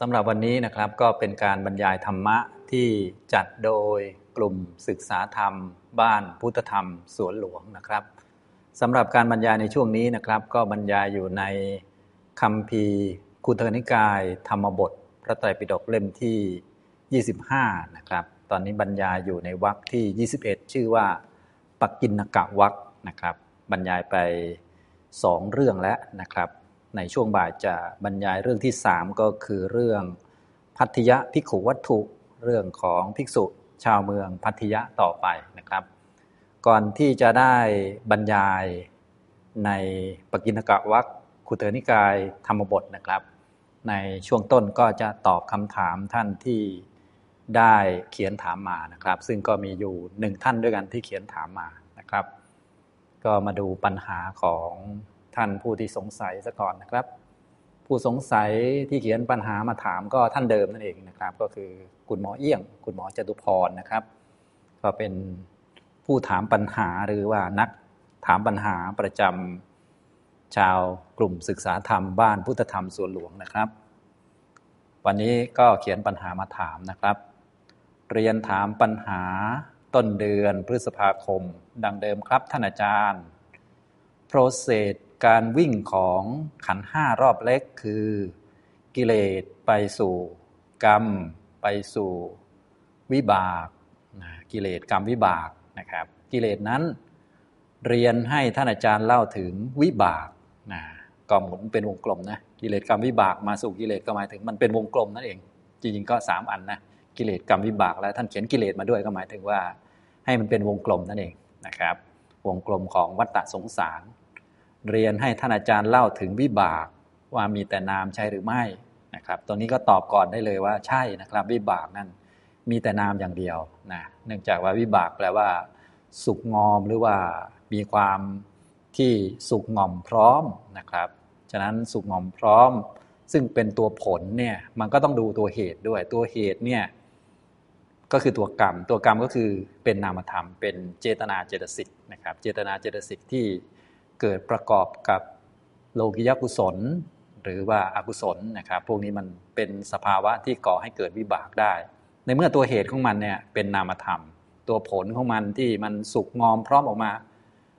สำหรับวันนี้นะครับก็เป็นการบรรยายธรรมะที่จัดโดยกลุ่มศึกษาธรรม บ้านพุทธธรรมสวนหลวงนะครับสำหรับการบรรยายในช่วงนี้นะครับ ก็บรรยายอยู่ในคำพีคุทนิกาย ธรรมบท พระไตรปิฎกเล่มที่ 25 นะครับ ตอนนี้บรรยายอยู่ในวรรคที่ 21 ชื่อว่าปักกินกะวรรคนะครับ บรรยายไป 2 เรื่องแล้วนะครับ ในช่วงบ่ายจะบรรยายเรื่องที่สามก็คือเรื่องพัทยะภิกขุวัตถุเรื่องของภิกษุชาวเมืองพัทยะต่อไปนะครับ ก่อนที่จะได้บรรยายในปกินกะวัคคุเทนิกายธรรมบทนะครับ ในช่วงต้นก็จะตอบคำถามท่านที่ได้เขียนถามมานะครับ ซึ่งก็มีอยู่หนึ่งท่านด้วยกันที่เขียนถามมานะครับ ก็มาดูปัญหาของ ท่านผู้ที่สงสัยซะก่อนนะครับ ผู้สงสัยที่เขียนปัญหามาถามก็ท่านเดิมนั่นเองนะครับ ก็คือคุณหมอเอี้ยง คุณหมอจตุพรนะครับ ก็เป็นผู้ถามปัญหาหรือว่านักถามปัญหาประจำชาวกลุ่มศึกษาธรรมบ้านพุทธธรรมส่วนหลวงนะครับ วันนี้ก็เขียนปัญหามาถามนะครับ เรียนถามปัญหาต้นเดือนพฤษภาคม ดังเดิมครับท่านอาจารย์ process การวิ่งของขันห้ารอบเล็กคือ กิเลสไปสู่กรรม ไปสู่วิบากนะกิเลสกรรมวิบากนะครับ กิเลสนั้นเรียนให้ท่านอาจารย์เล่าถึงวิบากนะก็หมุนเป็นวงกลมนะกิเลสกรรมวิบากมาสู่กิเลสก็หมายถึงมันเป็นวงกลมนั่นเอง จริงๆก็สามอันนะกิเลสกรรมวิบากแล้วท่านเขียนกิเลสมาด้วยก็หมายถึงว่า ให้มันเป็นวงกลมนั่นเองนะครับ วงกลมของวัฏฏะสงสาร เรียนให้ท่านอาจารย์เล่าถึงวิบากว่ามีแต่นามใช่หรือไม่นะครับตัวนี้ก็ตอบก่อนได้เลยว่าใช่นะครับ วิบากนั่นมีแต่นามอย่างเดียวนะเนื่องจากว่าวิบากแปลว่า สุกงอมหรือว่ามีความที่สุกงอมพร้อมนะครับฉะนั้นสุกงอมพร้อม ซึ่งเป็นตัวผลเนี่ยมันก็ต้องดูตัวเหตุด้วยตัวเหตุเนี่ยก็คือตัวกรรม ตัวกรรมก็คือเป็นนามธรรม เป็นเจตนาเจตสิกนะครับ เจตนาเจตสิกที่ เกิดประกอบกับโลกิยกุศล หรือว่าอากุศลนะครับพวกนี้มันเป็นสภาวะที่ก่อให้เกิดวิบากได้ ในเมื่อตัวเหตุของมันเนี่ยเป็นนามธรรม ตัวผลของมันที่มันสุกงอมพร้อมออกมา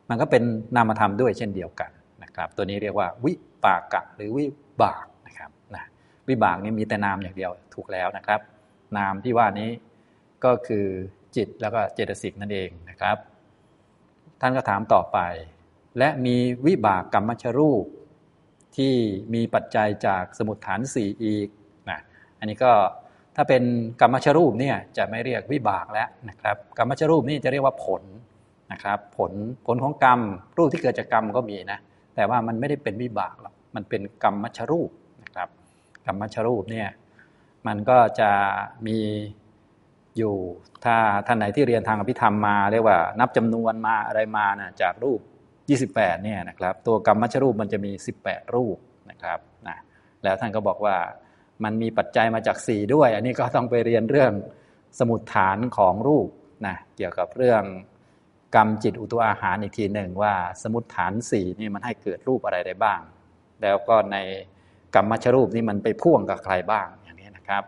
มันก็เป็นนามธรรมด้วยเช่นเดียวกันนะครับ ตัวนี้เรียกว่าวิปากะหรือวิบากนะครับนะวิบากนี้มีแต่นามอย่างเดียวถูกแล้วนะครับ นามที่ว่านี้ก็คือจิตแล้วก็เจตสิกนั่นเองนะครับ ท่านก็ถามต่อไป และมีวิบากกรรมชรูป ที่มีปัจจัยจากสมุดฐานสี่อีกนะอันนี้ก็ถ้าเป็นกรรมชรูปเนี่ยจะไม่เรียกวิบากแล้วนะครับกรรมชรูปนี่จะเรียกว่าผลนะครับผลผลของกรรม รูปที่เกิดจากกรรมก็มีนะแต่ว่ามันไม่ได้เป็นวิบากหรอกมันเป็นกรรมชรูปนะครับกรรมชรูปเนี่ยมันก็จะมีอยู่ถ้าท่านไหนที่เรียนทางอภิธรรมมาเรียกว่านับจำนวนมาอะไรมานะจากรูป 28เนี่ยนะครับตัวกรรมมัชรูปมันจะมี 18 รูปนะครับนะแล้วท่านก็บอกว่ามันมีปัจจัยมาจาก 4 ด้วย อันนี้ก็ต้องไปเรียนเรื่องสมุดฐานของรูปนะเกี่ยวกับเรื่องกรรมจิตอุตุอาหารอีกทีหนึ่งว่าสมุดฐาน4นี่มันให้เกิดรูปอะไรได้บ้าง แล้วก็ในกรรมมัชรูปนี่มันไปพ่วงกับใครบ้างอย่างนี้นะครับ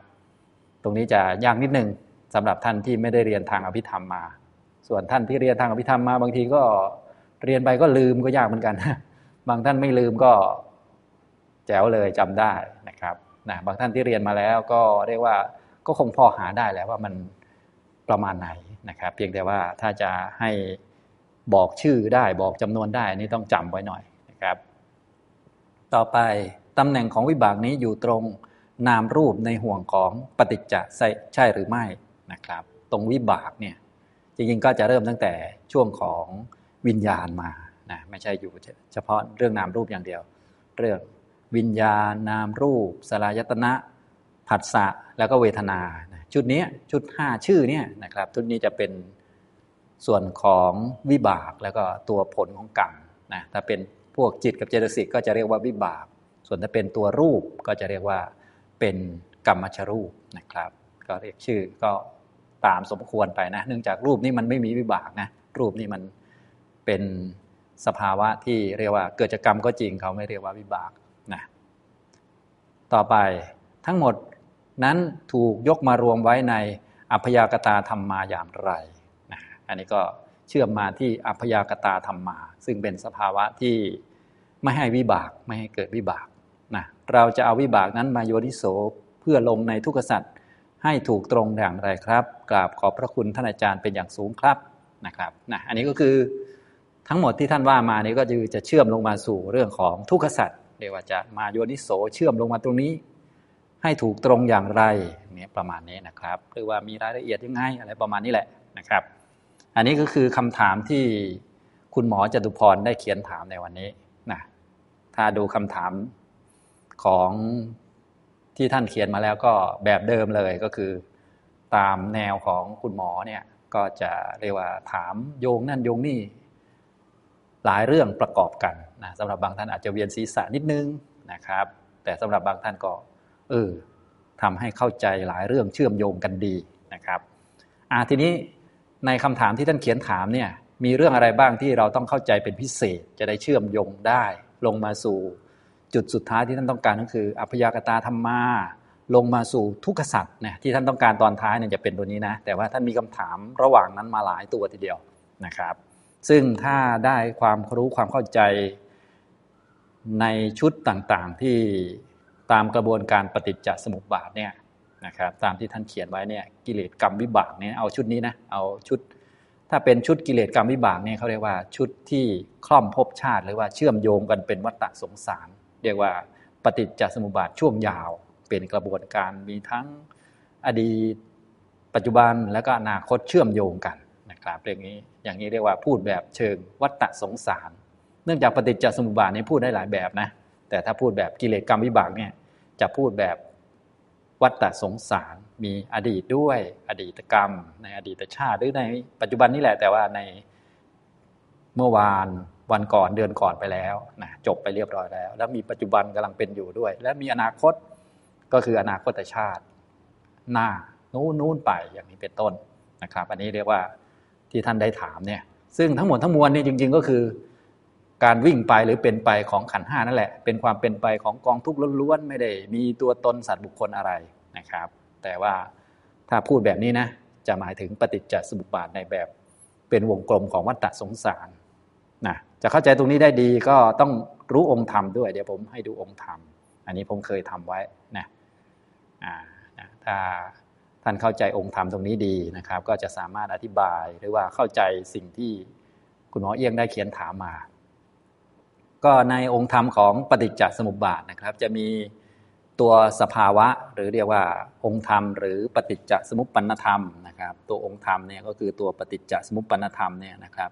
ตรงนี้จะยากนิดนึงสำหรับท่านที่ไม่ได้เรียนทางอภิธรรมมา ส่วนท่านที่เรียนทางอภิธรรมมาบางทีก็ เรียนไปก็ลืมก็ยากเหมือนกัน บางท่านไม่ลืมก็แจ๋วเลยจำได้นะครับนะบางท่านที่เรียนมาแล้วก็เรียกว่าก็คงพอหาได้แล้วว่ามันประมาณไหนนะครับ เพียงแต่ว่าถ้าจะให้บอกชื่อได้บอกจำนวนได้นี่ต้องจำไว้หน่อยนะครับ ต่อไปตำแหน่งของวิบากนี้อยู่ตรงนามรูปในห่วงของปฏิจจใช่หรือไม่นะครับ ตรงวิบากเนี่ยจริงๆก็จะเริ่มตั้งแต่ช่วงของ วิญญาณมานะไม่ใช่อยู่เฉพาะเรื่องนามรูปอย่างเดียว เรื่องวิญญาณนามรูปสลายตนะผัสสะแล้วก็เวทนาชุดนี้ชุด 5 ชื่อเนี่ยนะครับชุดนี้จะเป็นส่วนของวิบากแล้วก็ตัวผลของกรรมนะถ้าเป็นพวกจิตกับเจตสิกก็จะเรียกว่าวิบาก ส่วนถ้าเป็นตัวรูปก็จะเรียกว่าเป็นกรรมชรูปนะครับ ก็เรียกชื่อก็ตามสมควรไปนะ เนื่องจากรูปนี้มันไม่มีวิบากนะรูปนี้มัน เป็นสภาวะที่เรียกว่าเกิดจากกรรมก็จริงเขาไม่เรียกว่าวิบากนะต่อไปทั้งหมดนั้นถูกยกมารวมไว้ในอัพยากตาธรรมมาอย่างไรนะอันนี้ก็เชื่อมมาที่อัพยากตาธรรมมา ซึ่งเป็นสภาวะที่ไม่ให้วิบากไม่ให้เกิดวิบากนะเราจะเอาวิบากนั้นมาโยนิโสเพื่อลงในทุกขสัตว์ให้ถูกตรงอย่างไรครับกราบขอบพระคุณท่านอาจารย์เป็นอย่างสูงครับนะครับนะอันนี้ก็คือ ทั้งหมดที่ท่านว่ามานี้ก็คือจะเชื่อมลงมาสู่เรื่องของทุกขสัตว์เรียกว่าจะมาโยนิโสเชื่อมลงมาตรงนี้ ให้ถูกตรงอย่างไรเนี่ยประมาณนี้นะครับ หรือว่ามีรายละเอียดยังไงอะไรประมาณนี้แหละนะครับ อันนี้ก็คือคำถามที่คุณหมอจตุพรได้เขียนถามในวันนี้นะถ้าดูคำถามของที่ท่านเขียนมาแล้วก็แบบเดิมเลยก็คือ ตามแนวของคุณหมอเนี่ยก็จะเรียกว่าถามโยงนั่นโยงนี่ หลายเรื่องประกอบกันนะสำหรับบางท่านอาจจะเวียนศีรษะนิดนึงนะครับ แต่สำหรับบางท่านก็เออทำให้เข้าใจหลายเรื่องเชื่อมโยงกันดีนะครับอ่าทีนี้ในคำถามที่ท่านเขียนถามเนี่ยมีเรื่องอะไรบ้างที่เราต้องเข้าใจเป็นพิเศษจะได้เชื่อมโยงได้ ลงมาสู่จุดสุดท้ายที่ท่านต้องการก็คือ อัพยากตาธรรมาลงมาสู่ทุกขสัตว์เนี่ยที่ท่านต้องการตอนท้ายเนี่ยจะเป็นตัวนี้นะ แต่ว่าท่านมีคำถามระหว่างนั้นมาหลายตัวทีเดียวนะครับ ซึ่งถ้าได้ความรู้ความเข้าใจในชุดต่างๆที่ตามกระบวนการปฏิจจสมุปบาทเนี่ยนะครับตามที่ท่านเขียนไว้เนี่ยกิเลสกรรมวิบากเนี่ยเอาชุดนี้นะเอาชุด ถ้าเป็นชุดกิเลสกรรมวิบากเนี่ยเขาเรียกว่าชุดที่คล่อมภพชาติ หรือว่าเชื่อมโยงกันเป็นวัฏฏะสงสาร เรียกว่าปฏิจจสมุปบาทช่วงยาว เป็นกระบวนการมีทั้งอดีตปัจจุบันและก็อนาคตเชื่อมโยงกัน นะครับเรื่องนี้อย่างนี้เรียกว่าพูดแบบเชิงวัฏฏะสงสาร เนื่องจากปฏิจจสมุปบาทนี้พูดได้หลายแบบนะแต่ถ้าพูดแบบกิเลสกรรมวิบากเนี่ยจะพูดแบบวัฏฏะสงสารมีอดีตด้วย อดีตกรรม ในอดีตชาติหรือในปัจจุบันนี่แหละแต่ว่าในเมื่อวานวันก่อนเดือนก่อนไปแล้วนะจบไปเรียบร้อยแล้ว แล้วมีปัจจุบันกำลังเป็นอยู่ด้วย และมีอนาคตก็คืออนาคตชาติ หน้านู้นนู้นไปอย่างนี้เป็นต้นนะครับ อันนี้เรียกว่า ที่ท่านได้ถามเนี่ยซึ่งทั้งหมดทั้งมวลนี่จริง ๆ ก็คือ การวิ่งไปหรือเป็นไปของขันห้านั่นแหละ เป็นความเป็นไปของกองทุกข์ล้วนๆไม่ได้ มีตัวตนสัตว์บุคคลอะไรนะครับ แต่ว่าถ้าพูดแบบนี้นะจะหมายถึงปฏิจจสมุปบาทในแบบเป็นวงกลมของวัฏฏะสงสารนะจะเข้าใจตรงนี้ได้ดีก็ต้องรู้องค์ธรรมด้วย เดี๋ยวผมให้ดูองค์ธรรม อันนี้ผมเคยทำไว้นะถ้า ท่านเข้าใจองค์ธรรมตรงนี้ดีนะครับ ก็จะสามารถอธิบายหรือว่าเข้าใจสิ่งที่คุณหมอเอี้ยงได้เขียนถามมา ก็ในองค์ธรรมของปฏิจจสมุปบาทนะครับ จะมีตัวสภาวะหรือเรียกว่าองค์ธรรม หรือปฏิจจสมุปปนธรรมนะครับ ตัวองค์ธรรมเนี่ยก็คือตัวปฏิจจสมุปปนธรรมเนี่ยนะครับ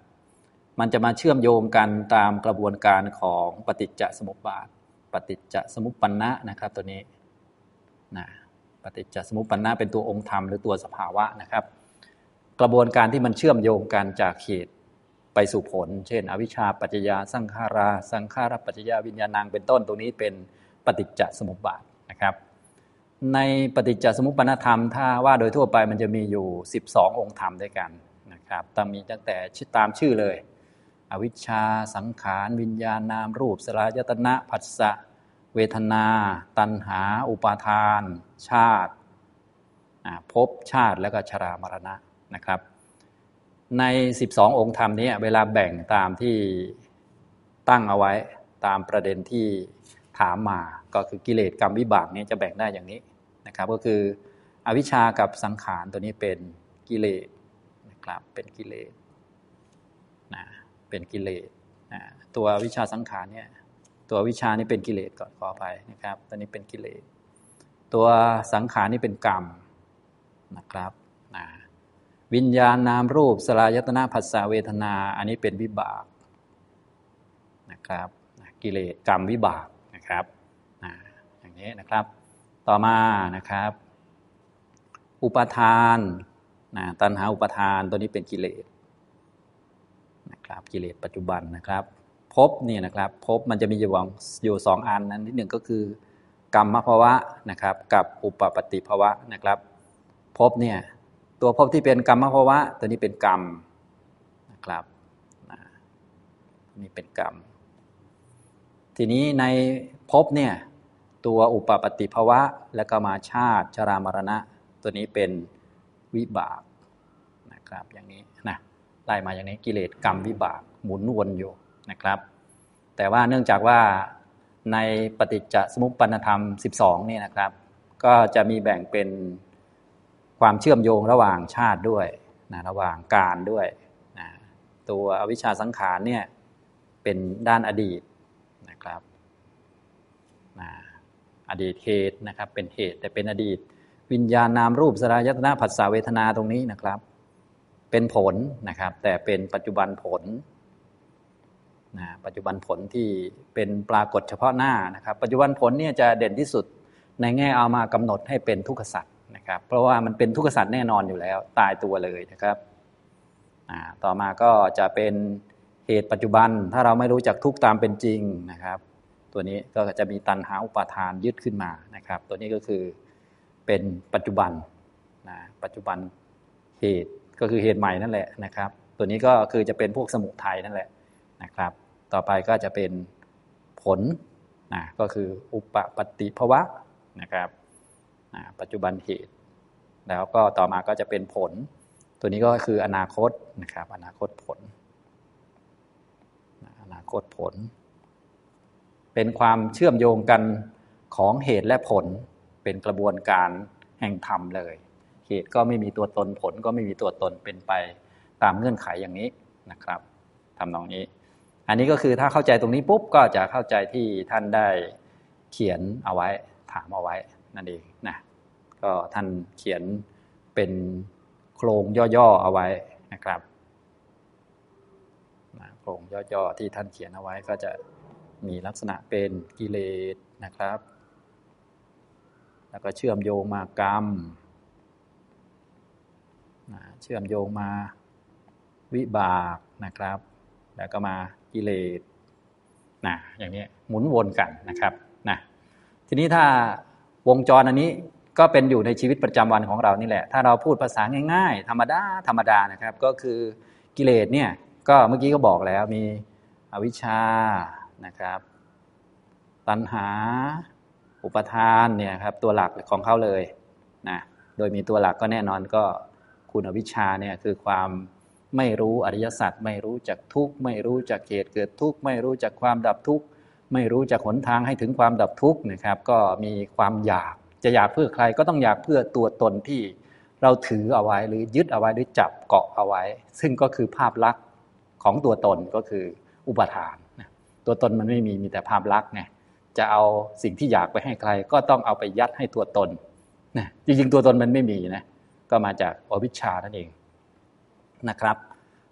มันจะมาเชื่อมโยงกันตามกระบวนการของปฏิจจสมุปบาท ปฏิจจสมุปปนะนะครับตัวนี้นะ ฏิจจสมุปปนะเป็นตัวองค์ธรรมหรือตัวสภาวะนะครับ กระบวนการที่มันเชื่อมโยงกันจากเหตุไปสู่ผล เช่น อวิชชาปัจจยาสังขารา สังขารปัจจยาวิญญาณังเป็นต้นตรงนี้เป็นปฏิจจสมุปบาทนะครับ ในปฏิจจสมุปปนธรรม ถ้าว่าโดยทั่วไปมันจะมีอยู่ 12 องค์ธรรมด้วยกันนะครับตามมีตั้งแต่ตามชื่อเลย อวิชชาสังขาร วิญญาณนามรูปสลายตนะผัสสะ เวทนา ตัณหา อุปาทาน ชาติภพชาติแล้วก็ชรามรณะนะครับ ใน 12 องค์ธรรมนี้เวลาแบ่งตามที่ตั้งเอาไว้ตามประเด็นที่ถามมาก็คือกิเลสกรรมวิบากนี้จะแบ่งได้อย่างนี้นะครับก็คืออวิชชากับสังขารตัวนี้เป็นกิเลสนะครับเป็นกิเลสนะเป็นกิเลสนะตัววิชาสังขารเนี่ย ตัววิชานี่เป็นกิเลสก่อนขอไปนะครับ ตัวนี้เป็นกิเลส ตัวสังขารนี่เป็นกรรมนะครับนะวิญญาณนามรูปสลายตนาผัสสะเวทนา อันนี้เป็นวิบากนะครับกิเลสกรรมวิบากนะครับนะอย่างนี้นะครับ ต่อมานะครับ อุปทานนะตัณหาอุปทานตัวนี้เป็นกิเลสนะครับกิเลสปัจจุบันนะครับ ภพนี่นะครับภพมันจะมีอยู่อยู่สองอันนั้นที่หนึ่งก็คือกรรมภาวะนะครับ กับอุปปติภาวะนะครับภพเนี่ยตัวภพที่เป็นกรรมภาวะ ตัวนี้เป็นกรรมนะครับนี่เป็นกรรม ทีนี้ในภพเนี่ยตัวอุปปฏิภาวะ แล้วก็มาชาติชรามรณะ ตัวนี้เป็นวิบากนะครับอย่างนี้นะไล่มาอย่างนี้กิเลสกรรมวิบากหมุนวนอยู่ นะครับ แต่ว่าเนื่องจากว่าในปฏิจจสมุปปนธรรม 12นี่นะครับ ก็จะมีแบ่งเป็นความเชื่อมโยงระหว่างชาติด้วยนะระหว่างการด้วยนะตัวอวิชชาสังขารเนี่ยเป็นด้านอดีตนะครับนะอดีตเหตุนะครับเป็นเหตุแต่เป็นอดีต วิญญาณนามรูปสลายตนะผัสสะเวทนาตรงนี้นะครับ เป็นผลนะครับ แต่เป็นปัจจุบันผล นะปัจจุบันผลที่เป็นปรากฏเฉพาะหน้านะครับ ปัจจุบันผลเนี่ยจะเด่นที่สุดในแง่เอามากำหนดให้เป็นทุกขสัตว์นะครับ เพราะว่ามันเป็นทุกขสัตว์แน่นอนอยู่แล้ว ตายตัวเลยนะครับต่อมาก็จะเป็นเหตุปัจจุบันถ้าเราไม่รู้จักทุกตามเป็นจริงนะครับ ตัวนี้ก็จะมีตันหาอุปาทานยึดขึ้นมานะครับ ตัวนี้ก็คือเป็นปัจจุบันนะปัจจุบันเหตุก็คือเหตุใหม่นั่นแหละนะครับ ตัวนี้ก็คือจะเป็นพวกสมุทัยนั่นแหละนะครับ ต่อไปก็จะเป็นผลนะก็คืออุปปฏิภวะนะครับนะปัจจุบันเหตุ แล้วก็ต่อมาก็จะเป็นผล ตัวนี้ก็คืออนาคตนะครับ อนาคตผล อนาคตผล เป็นความเชื่อมโยงกันของเหตุและผลเป็นกระบวนการแห่งธรรมเลย เหตุก็ไม่มีตัวตนผลก็ไม่มีตัวตนเป็นไปตามเงื่อนไขอย่างนี้นะครับทำนองนี้ อันนี้ก็คือถ้าเข้าใจตรงนี้ปุ๊บก็จะเข้าใจที่ท่านได้เขียนเอาไว้ถามเอาไว้นั่นเองนะก็ท่านเขียนเป็นโครงย่อๆเอาไว้นะครับโครงย่อๆที่ท่านเขียนเอาไว้ก็จะมีลักษณะเป็นกิเลสนะครับ แล้วก็เชื่อมโยงมากรรมเชื่อมโยงมาวิบากนะครับ แล้วก็มากิเลสนะอย่างนี้หมุนวนกันนะครับนะทีนี้ถ้าวงจรอันนี้ก็เป็นอยู่ในชีวิตประจำวันของเรานี่แหละ ถ้าเราพูดภาษาง่าย ๆ ธรรมดาธรรมดานะครับ ก็คือกิเลสเนี่ยก็เมื่อกี้ก็บอกแล้วมีอวิชชานะครับ ตัณหาอุปทานเนี่ยครับตัวหลักของเขาเลยนะโดยมีตัวหลักก็แน่นอนก็คุณอวิชชาเนี่ยคือความ ไม่รู้อริยสัจไม่รู้จักทุกข์ไม่รู้จักเหตุเกิดทุกข์ไม่รู้จักความดับทุกข์ไม่รู้จักหนทางให้ถึงความดับทุกข์นะครับ ก็มีความอยากจะอยากเพื่อใครก็ต้องอยากเพื่อตัวตนที่เราถือเอาไว้หรือยึดเอาไว้หรือจับเกาะเอาไว้ ซึ่งก็คือภาพลักษณ์ของตัวตนก็คืออุปทานตัวตนมันไม่มีมีแต่ภาพลักษณ์ไงจะเอาสิ่งที่อยากไปให้ใคร ก็ต้องเอาไปยัดให้ตัวตนนะจริงๆตัวตนมันไม่มีนะก็มาจากอวิชชานั่นเอง นะครับ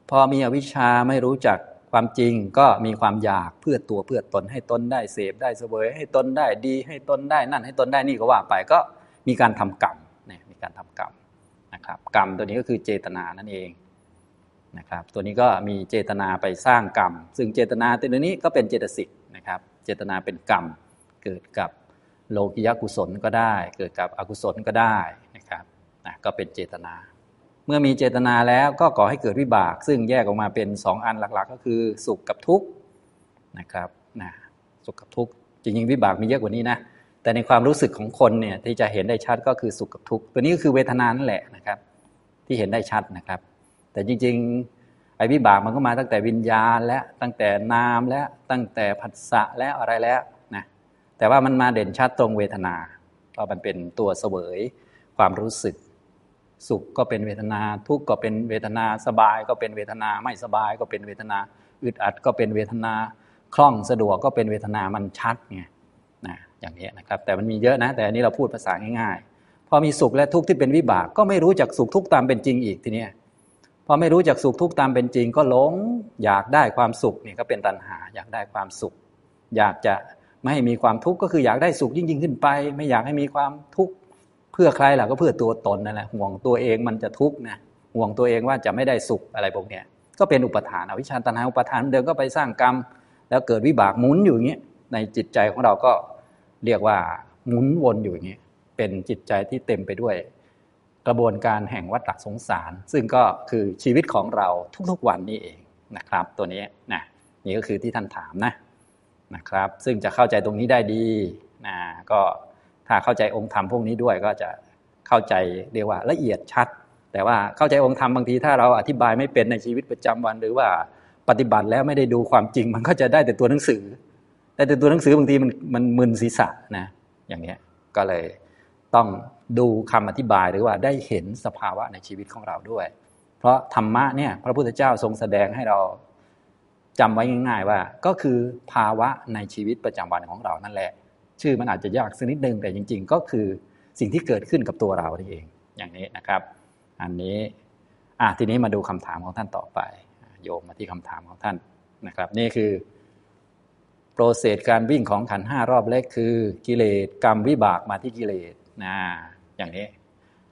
พอมีอวิชชาไม่รู้จักความจริงก็มีความอยากเพื่อตัวเพื่อตนให้ตนได้เสพได้เสวยให้ตนได้ดีให้ตนได้นั่นให้ตนได้นี่ก็ว่าไปก็มีการทำกรรมเนี่ยมีการทำกรรมนะครับกรรมตัวนี้ก็คือเจตนานั่นเองนะครับตัวนี้ก็มีเจตนาไปสร้างกรรม ซึ่งเจตนาตัวนี้ก็เป็นเจตสิกนะครับเจตนาเป็นกรรมเกิดกับโลกิยกุศลก็ได้ เกิดกับอกุศลก็ได้นะครับนะก็เป็นเจตนา เมื่อมีเจตนาแล้วก็ก่อให้เกิดวิบาก ซึ่งแยกออกมาเป็นสองอันหลักๆ ก็คือสุขกับทุกข์นะครับนะสุขกับทุกข์จริงๆ วิบากมีเยอะกว่านี้นะแต่ในความรู้สึกของคนเนี่ยที่จะเห็นได้ชัดก็คือสุขกับทุกข์ตัวนี้ก็คือเวทนานั่นแหละนะครับ ที่เห็นได้ชัดนะครับ แต่จริงๆไอ้วิบากมันก็มาตั้งแต่วิญญาณ และตั้งแต่นามและตั้งแต่ผัสสะและอะไรแล้วนะแต่ว่ามันมาเด่นชัดตรงเวทนาเพราะมันเป็นตัวเสวยความรู้สึก สุขก็เป็นเวทนา ทุกข์ก็เป็นเวทนาสบายก็เป็นเวทนาไม่สบายก็เป็นเวทนา อึดอัดก็เป็นเวทนาคล่องสะดวกก็เป็นเวทนามันชัดไงนะอย่างนี้นะครับ แต่มันมีเยอะนะ แต่อันนี้เราพูดภาษาง่ายๆ พอมีสุขและทุกข์ที่เป็นวิบาก ก็ไม่รู้จักสุขทุกข์ตามเป็นจริงอีกทีนี้พอไม่รู้จักสุขทุกข์ตามเป็นจริง ก็หลงอยากได้ความสุขนี่ก็เป็นตัณหา อยากได้ความสุข อยากจะไม่ให้มีความทุกข์ก็คืออยากได้สุขยิ่งยิ่งขึ้นไป ไม่อยากให้มีความทุกข์ เพื่อใครล่ะก็เพื่อตัวตนนั่นแหละห่วงตัวเองมันจะทุกข์นะห่วงตัวเองว่าจะไม่ได้สุขอะไรพวกนี้ก็เป็นอุปทานอวิชชาตัณหาอุปทานเดิมก็ไปสร้างกรรม แล้วเกิดวิบากหมุนอยู่อย่างนี้ในจิตใจของเราก็เรียกว่าหมุนวนอยู่อย่างนี้เป็นจิตใจที่เต็มไปด้วย กระบวนการแห่งวัฏสงสาร ซึ่งก็คือชีวิตของเราทุกๆวันนี้เองนะครับ ตัวนี้นะนี่ก็คือที่ท่านถามนะนะครับ ซึ่งจะเข้าใจตรงนี้ได้ดีนะก็ ถ้าเข้าใจองค์ธรรมพวกนี้ด้วยก็จะเข้าใจเรียกว่าละเอียดชัด แต่ว่าเข้าใจองค์ธรรมบางทีถ้าเราอธิบายไม่เป็นในชีวิตประจำวัน หรือว่าปฏิบัติแล้วไม่ได้ดูความจริง มันก็จะได้แต่ตัวหนังสือได้แต่ตัวหนังสือบางทีมันมันมึนศีรษะนะอย่างเนี้ยก็เลยต้องดูคำอธิบายหรือว่าได้เห็นสภาวะในชีวิตของเราด้วย เพราะธรรมะเนี่ยพระพุทธเจ้าทรงแสดงให้เราจำไว้ง่าย ๆ ว่าก็คือภาวะในชีวิตประจำวันของเรานั่นแหละ ชื่อมันอาจจะยากสักนิดนึงแต่จริง ๆ ก็คือสิ่งที่เกิดขึ้นกับตัวเราเองอย่างนี้นะครับ อันนี้อะทีนี้มาดูคำถามของท่านต่อไป โยมมาที่คำถามของท่านนะครับ นี่คือโปรเซสการวิ่งของขันห้ารอบแรกคือกิเลสกรรมวิบากมาที่กิเลสนะอย่างนี้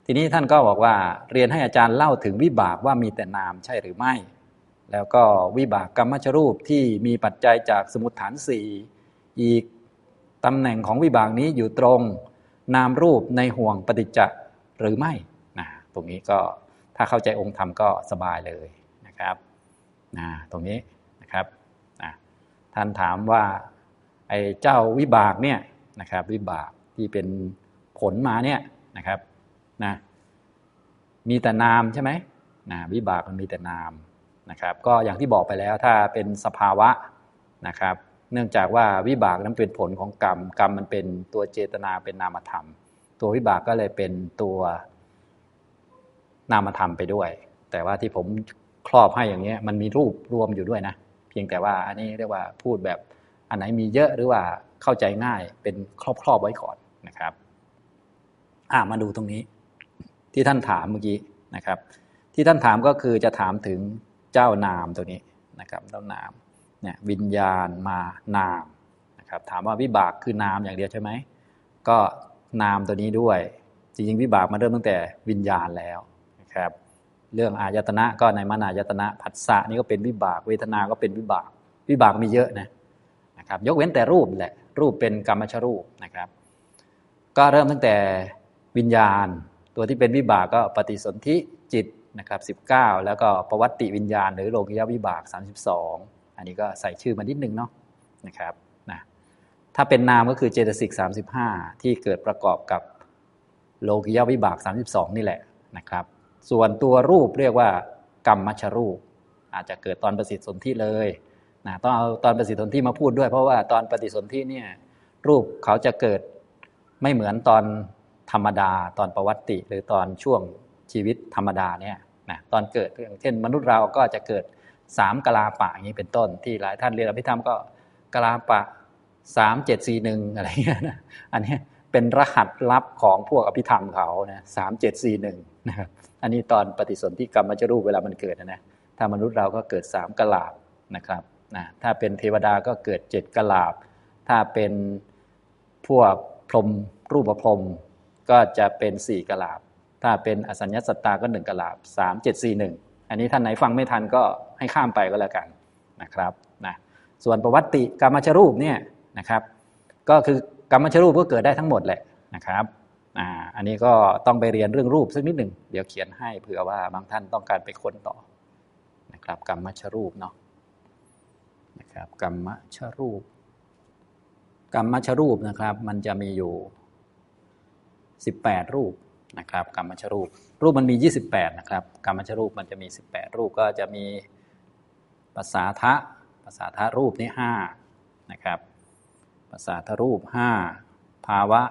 ทีนี้ท่านก็บอกว่าเรียนให้อาจารย์เล่าถึงวิบากว่ามีแต่นามใช่หรือไม่ แล้วก็วิบากกรรมชรูปที่มีปัจจัยจากสมุทฐานสี่อีก ตำแหน่งของวิบากนี้อยู่ตรงนามรูปในห่วงปฏิจจหรือไม่นะตรงนี้ก็ถ้าเข้าใจองค์ธรรมก็สบายเลยนะครับนะตรงนี้นะครับนะท่านถามว่าไอ้เจ้าวิบากเนี่ยนะครับวิบากที่เป็นผลมาเนี่ยนะครับนะมีแต่นามใช่ไหมนะวิบากมันมีแต่นามนะครับ ก็อย่างที่บอกไปแล้วถ้าเป็นสภาวะนะครับ เนื่องจากว่าวิบากนั้นเป็นผลของกรรม กรรมมันเป็นตัวเจตนาเป็นนามธรรม ตัววิบากก็เลยเป็นตัวนามธรรมไปด้วย แต่ว่าที่ผมครอบให้อย่างเงี้มันมีรูปรวมอยู่ด้วยนะ เพียงแต่ว่าอันนี้เรียกว่าพูดแบบอันไหนมีเยอะหรือว่าเข้าใจง่ายเป็นครอบครอบไว้ก่อนนะครับอ่ามาดูตรงนี้ ที่ท่านถามเมื่อกี้นะครับ ที่ท่านถามก็คือจะถามถึงเจ้านามตัวนี้นะครับเจ้านาม เนี่ยวิญญาณมานามนะครับถามว่าวิบากคือนามอย่างเดียวใช่ไหมก็นามตัวนี้ด้วย จริงๆวิบากมาเริ่มตั้งแต่วิญญาณแล้วนะครับเรื่องอายตนะก็ในมนายตนะผัสสะนี่ก็เป็นวิบากเวทนาก็เป็นวิบาก วิบากมีเยอะนะนะครับยกเว้นแต่รูปแหละรูปเป็นกรรมชรูปนะครับ ก็เริ่มตั้งแต่วิญญาณ ตัวที่เป็นวิบากก็ปฏิสนธิจิตนะครับ19 แล้วก็ประวัติวิญญาณ หรือโลกิยาวิบาก 32 อันนี้ก็ใส่ชื่อมานิดนึงเนาะนะครับนะถ้าเป็นนามก็คือเจตสิก35 ที่เกิดประกอบกับโลกิยาวิบาก 32 นี่แหละนะครับ ส่วนตัวรูปเรียกว่ากรรมมัชรูป อาจจะเกิดตอนประสิทธิสนธิเลยนะต้องเอาตอนประสิทธิสนธิมาพูดด้วย เพราะว่าตอนปฏิสนธิเนี่ยรูปเขาจะเกิดไม่เหมือนตอนธรรมดา ตอนประวัติ หรือตอนช่วงชีวิตธรรมดาเนี่ยนะตอนเกิดอย่างเช่นมนุษย์เราก็จะเกิด สามกลาปะอย่างนี้เป็นต้น ที่หลายท่านเรียนอภิธรรมก็กลาปะสามเจ็ดสี่หนึ่งอะไรเงี้ยนะอันนี้เป็นรหัสลับของพวกอภิธรรมเขานะสามเจ็ดสี่หนึ่งนะครับอันนี้ตอนปฏิสนธิกรรมมัจรูปเวลามันเกิดนะนะถ้ามนุษย์เราก็เกิดสามกลาบนะครับนะถ้าเป็นเทวดาก็เกิดเจ็ดกลาบ ถ้าเป็นพวกพรหมรูปพรหมก็จะเป็นสี่กลาบ ถ้าเป็นอสัญญาสัตตาก็หนึ่งกลาบสามเจ็ดสี่หนึ่ง อันนี้ท่านไหนฟังไม่ทันก็ให้ข้ามไปก็แล้วกันนะครับนะส่วนประวัติกรรมชรูปเนี่ยนะครับ ก็คือกรรมชรูปก็เกิดได้ทั้งหมดแหละนะครับอ่าอันนี้ก็ต้องไปเรียนเรื่องรูปสักนิดหนึ่งเดี๋ยวเขียนให้เผื่อว่าบางท่านต้องการไปค้นต่อนะครับกรรมชรูปเนาะนะครับกรรมชรูป กรรมชรูปนะครับ มันจะมีอยู่ 18 รูป นะครับกรรมชรูป รูปมันมี 28 นะครับกรรมชรูปมันจะมี 18 รูปก็จะมีภาษาทะภาษาทะรูปนี่5นะครับภาษาทรูป 5 ภาวะ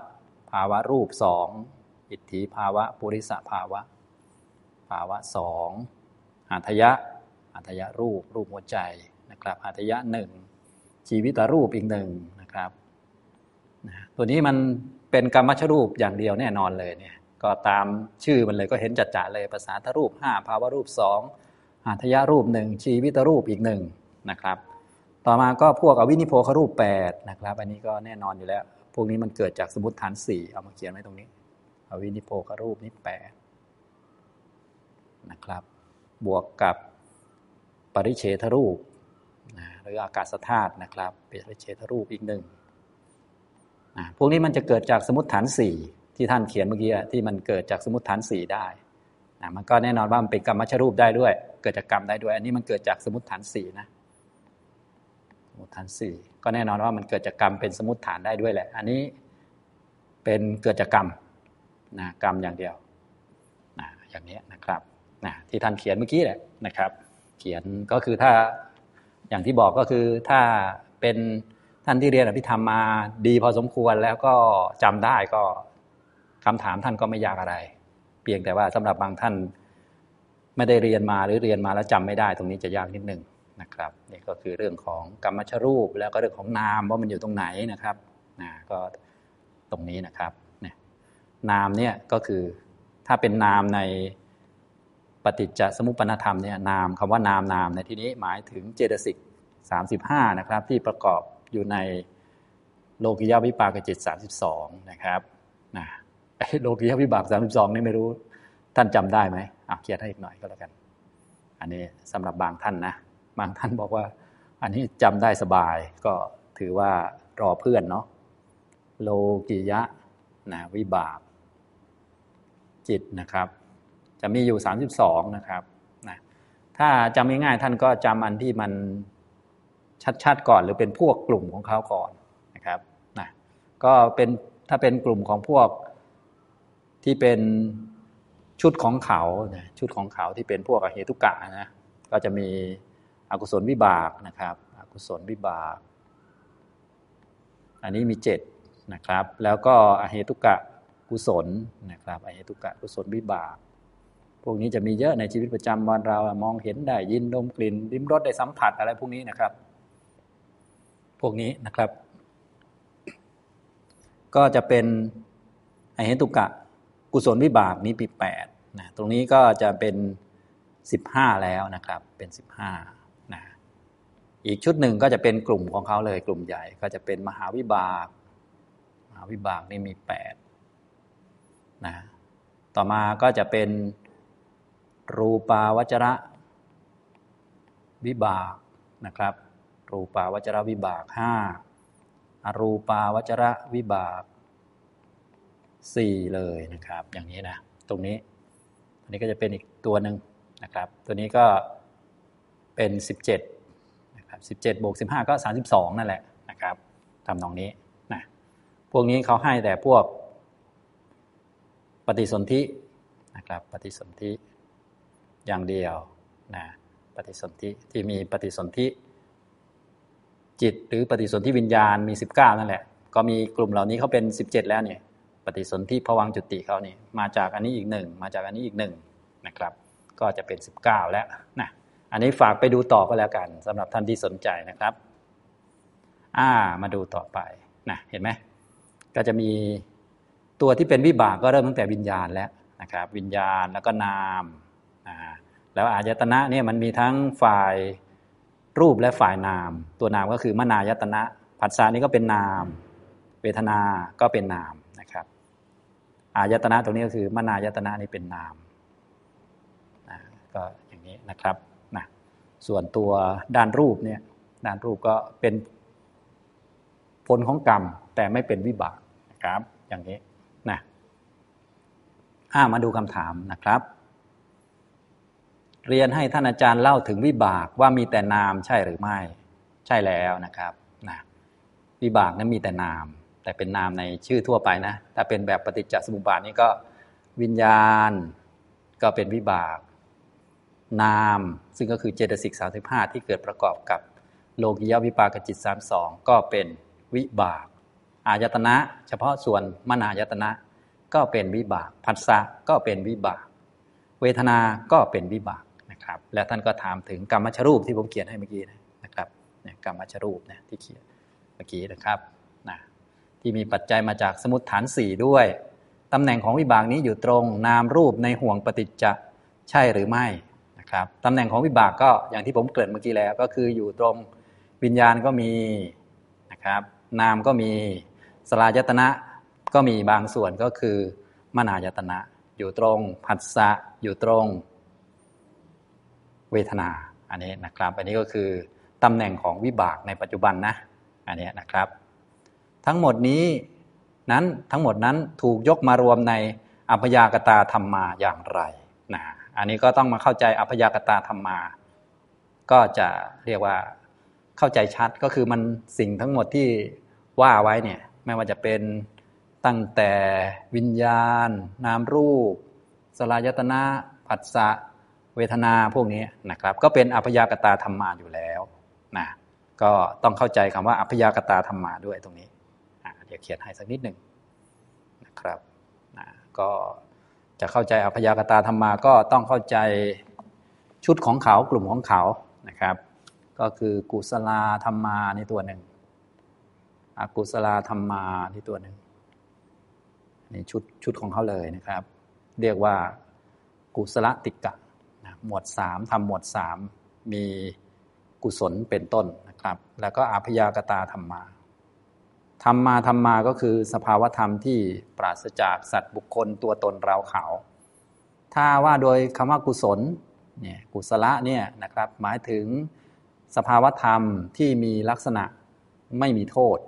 ภาวะรูปสองอิทธิภาวะ ปุริสภาวะ ภาวะสองหัตยะหัตยะรูป รูปหัวใจนะครับหัตยะหนึ่งชีวิตรูปอีกหนึ่งนะครับตัวนี้มันเป็นกรรมชรูปอย่างเดียวแน่นอนเลยเนี่ย ก็ตามชื่อมันเลยก็เห็นจัดจ่าเลยภาษาทรูป 5 ภาวะรูป2หัตยะรูปหนึ่งชีวิตรูปอีกหนึ่งนะครับ ต่อมาก็พวกอวินิโพครูป8นะครับอันนี้ก็แน่นอนอยู่แล้ว พวกนี้มันเกิดจากสมมติฐานสี่เอามาเขียนไว้ตรงนี้ อวินิโพครูปนี่แปดนะครับบวกกับปริเฉทรูปนะหรืออากาศธาตุนะครับปริเฉทรูปอีกหนึ่งนะพวกนี้มันจะเกิดจากสมมติฐานสี่ ที่ท่านเขียนเมื่อกี้ที่มันเกิดจากสมมติฐานสี่ได้มันก็แน่นอนว่ามันเป็นกรรมชรูปได้ด้วย เกิดจากกรรมได้ด้วย อันนี้มันเกิดจากสมมติฐานสี่นะสมมติฐานสี่ก็แน่นอนว่ามันเกิดจากกรรมเป็นสมมติฐานได้ด้วยแหละ อันนี้เป็นเกิดจากกรรมนะกรรมอย่างเดียวนะอย่างนี้นะครับนะที่ท่านเขียนเมื่อกี้แหละนะครับ เขียนก็คือถ้าอย่างที่บอกก็คือถ้าเป็นท่านที่เรียนอภิธรรมมาดีพอสมควรแล้วก็จำได้ก็ คำถามท่านก็ไม่ยากอะไร เพียงแต่ว่าสำหรับบางท่านไม่ได้เรียนมาหรือเรียนมาแล้วจำไม่ได้ ตรงนี้จะยากนิดนึงนะครับนี่ก็คือเรื่องของกรรมชรูปแล้วก็เรื่องของนามว่ามันอยู่ตรงไหนนะครับนะก็ตรงนี้นะครับเนี่ยนามเนี่ยก็คือถ้าเป็นนามในปฏิจจสมุปปนธรรมเนี่ยนามคำว่านามนามในที่นี้หมายถึงเจตสิก35นะครับที่ประกอบอยู่ในโลกิยาวิปากจิต 32นะครับนะ โลกิยาวิบาก32นี่ไม่รู้ ท่านจำได้ไหมอะเขียนให้อีกหน่อยก็แล้วกัน อันนี้สำหรับบางท่านนะ บางท่านบอกว่า อันนี้จำได้สบายก็ถือว่ารอเพื่อนเนาะโลกิยะนะวิบากจิตนะครับ จะมีอยู่ 32 นะครับนะถ้าจำง่ายๆท่านก็จำอันที่มันชัดๆก่อนหรือเป็นพวกกลุ่มของเขาก่อนนะครับนะก็เป็นถ้าเป็นกลุ่มของพวก ที่เป็นชุดของเขาชุดของเขาที่เป็นพวกอเหตุกะนะก็จะมีอกุศลวิบากนะครับอกุศลวิบาก อันนี้มีเจ็ดนะครับ แล้วก็อเหตุกะกุศลนะครับอเหตุกะกุศลวิบาก พวกนี้จะมีเยอะในชีวิตประจำวันเรามองเห็นได้ยินดมกลิ่นลิ้มรสได้สัมผัสอะไรพวกนี้นะครับ พวกนี้นะครับ ก็จะเป็นอเหตุกะ กุศลวิบากนี้ปีแปดนะตรงนี้ก็จะเป็นสิบห้าแล้วนะครับ เป็นสิบห้านะอีกชุดหนึ่งก็จะเป็นกลุ่มของเขาเลยกลุ่มใหญ่ก็จะเป็นมหาวิบาก มหาวิบากนี่มีแปดนะต่อมาก็จะเป็นรูปาวจระวิบากนะครับ รูปาวจระวิบากห้าอรูปาวจระวิบาก สี่เลยนะครับ อย่างนี้นะ ตรงนี้อันนี้ก็จะเป็นอีกตัวหนึ่งนะครับ ตัวนี้ก็เป็นสิบเจ็ดนะครับสิบเจ็ดบวกสิบห้าก็สามสิบสองนั่นแหละนะครับทำนองนี้นะพวกนี้เขาให้แต่พวกปฏิสนธินะครับ ปฏิสนธิอย่างเดียวนะปฏิสนธิที่มีปฏิสนธิจิตหรือปฏิสนธิวิญญาณมีสิบเก้านั่นแหละ ก็มีกลุ่มเหล่านี้เขาเป็นสิบเจ็ดแล้วเนี่ย ปฏิสนธิผวังจุติเขานี่มาจากอันนี้อีกหนึ่งมาจากอันนี้อีกหนึ่งนะครับ ก็จะเป็น 19 แล้วนะอันนี้ฝากไปดูต่อก็แล้วกันสำหรับท่านที่สนใจนะครับ อ่ามาดูต่อไปนะเห็นไหมก็จะมีตัวที่เป็นวิบากก็เริ่มตั้งแต่วิญญาณแล้วนะครับ วิญญาณแล้วก็นามอ่าแล้วอายตนะเนี่ยมันมีทั้งฝ่ายรูปและฝ่ายนาม ตัวนามก็คือมนายตนะผัสสะนี้ก็เป็นนาม เวทนา ก็เป็นนาม อายตนะตรงนี้ก็คือมนายตนะนี่เป็นนามนะก็อย่างนี้นะครับนะส่วนตัวด้านรูปเนี่ยด้านรูปก็เป็นผลของกรรมแต่ไม่เป็นวิบากนะครับ อย่างนี้นะอ่ามาดูคำถามนะครับ เรียนให้ท่านอาจารย์เล่าถึงวิบากว่ามีแต่นามใช่หรือไม่ ใช่แล้วนะครับนะวิบากนั้นมีแต่นาม แต่เป็นนามในชื่อทั่วไปนะ ถ้าเป็นแบบปฏิจจสมุปบาทนี้ก็วิญญาณก็เป็นวิบาก นาม ซึ่งก็คือเจตสิก35 ที่เกิดประกอบกับโลกิยวิปากจิต 32 ก็เป็นวิบาก อายตนะ เฉพาะส่วนมนายตนะ ก็เป็นวิบากผัสสะก็เป็นวิบาก เวทนาก็เป็นวิบากนะครับ และท่านก็ถามถึงกรรมชรูปที่ผมเขียนให้เมื่อกี้นะครับกรรมชรูปนี่ยที่เขียนเมื่อกี้นะครับ ที่มีปัจจัยมาจากสมุติฐานสี่ด้วยตำแหน่งของวิบากนี้อยู่ตรงนามรูปในห่วงปฏิจจะใช่หรือไม่นะครับตำแหน่งของวิบากก็อย่างที่ผมเกริ่นเมื่อกี้แล้ว ก็คืออยู่ตรงวิญญาณก็มีนะครับนามก็มีสลายตนะก็มีบางส่วนก็คือมนายตนะ อยู่ตรงผัสสะอยู่ตรงเวทนาอันนี้นะครับ อันนี้ก็คือตำแหน่งของวิบากในปัจจุบันนะอันนี้นะครับ ทั้งหมดนี้นั้นทั้งหมดนั้นถูกยกมารวมในอัพยากตาธรรมมาอย่างไรนะอันนี้ก็ต้องมาเข้าใจอัพยากตาธรรมมา ก็จะเรียกว่าเข้าใจชัดก็คือมันสิ่งทั้งหมดที่ว่าไว้เนี่ยไม่ว่าจะเป็นตั้งแต่วิญญาณ นามรูป สลายตนะผัสสะเวทนาพวกนี้นะครับ ก็เป็นอัพยากตาธรรมาอยู่แล้วนะก็ต้องเข้าใจคำว่าอัพยากตาธรรมาด้วยตรงนี้ เขียนให้สักนิดหนึ่งนะครับนะก็จะเข้าใจอพยากตาธรรมาก็ต้องเข้าใจชุดของเขากลุ่มของเขานะครับ ก็คือกุศลาธรรมาในตัวหนึ่งอกุศลาธรรมาที่ตัวหนึ่งนี่ชุดชุดของเขาเลยนะครับ เรียกว่ากุศลติกะนะหมวดสามทำหมวดสามมีกุศลเป็นต้นนะครับ แล้วก็อภยากตาธรรมา ธรรมาธรรมาก็คือสภาวธรรมที่ปราศจากสัตว์บุคคลตัวตนเราเขา ถ้าว่าโดยคำว่ากุศลเนี่ยกุศละเนี่ยนะครับหมายถึงสภาวธรรมที่มีลักษณะไม่มีโทษ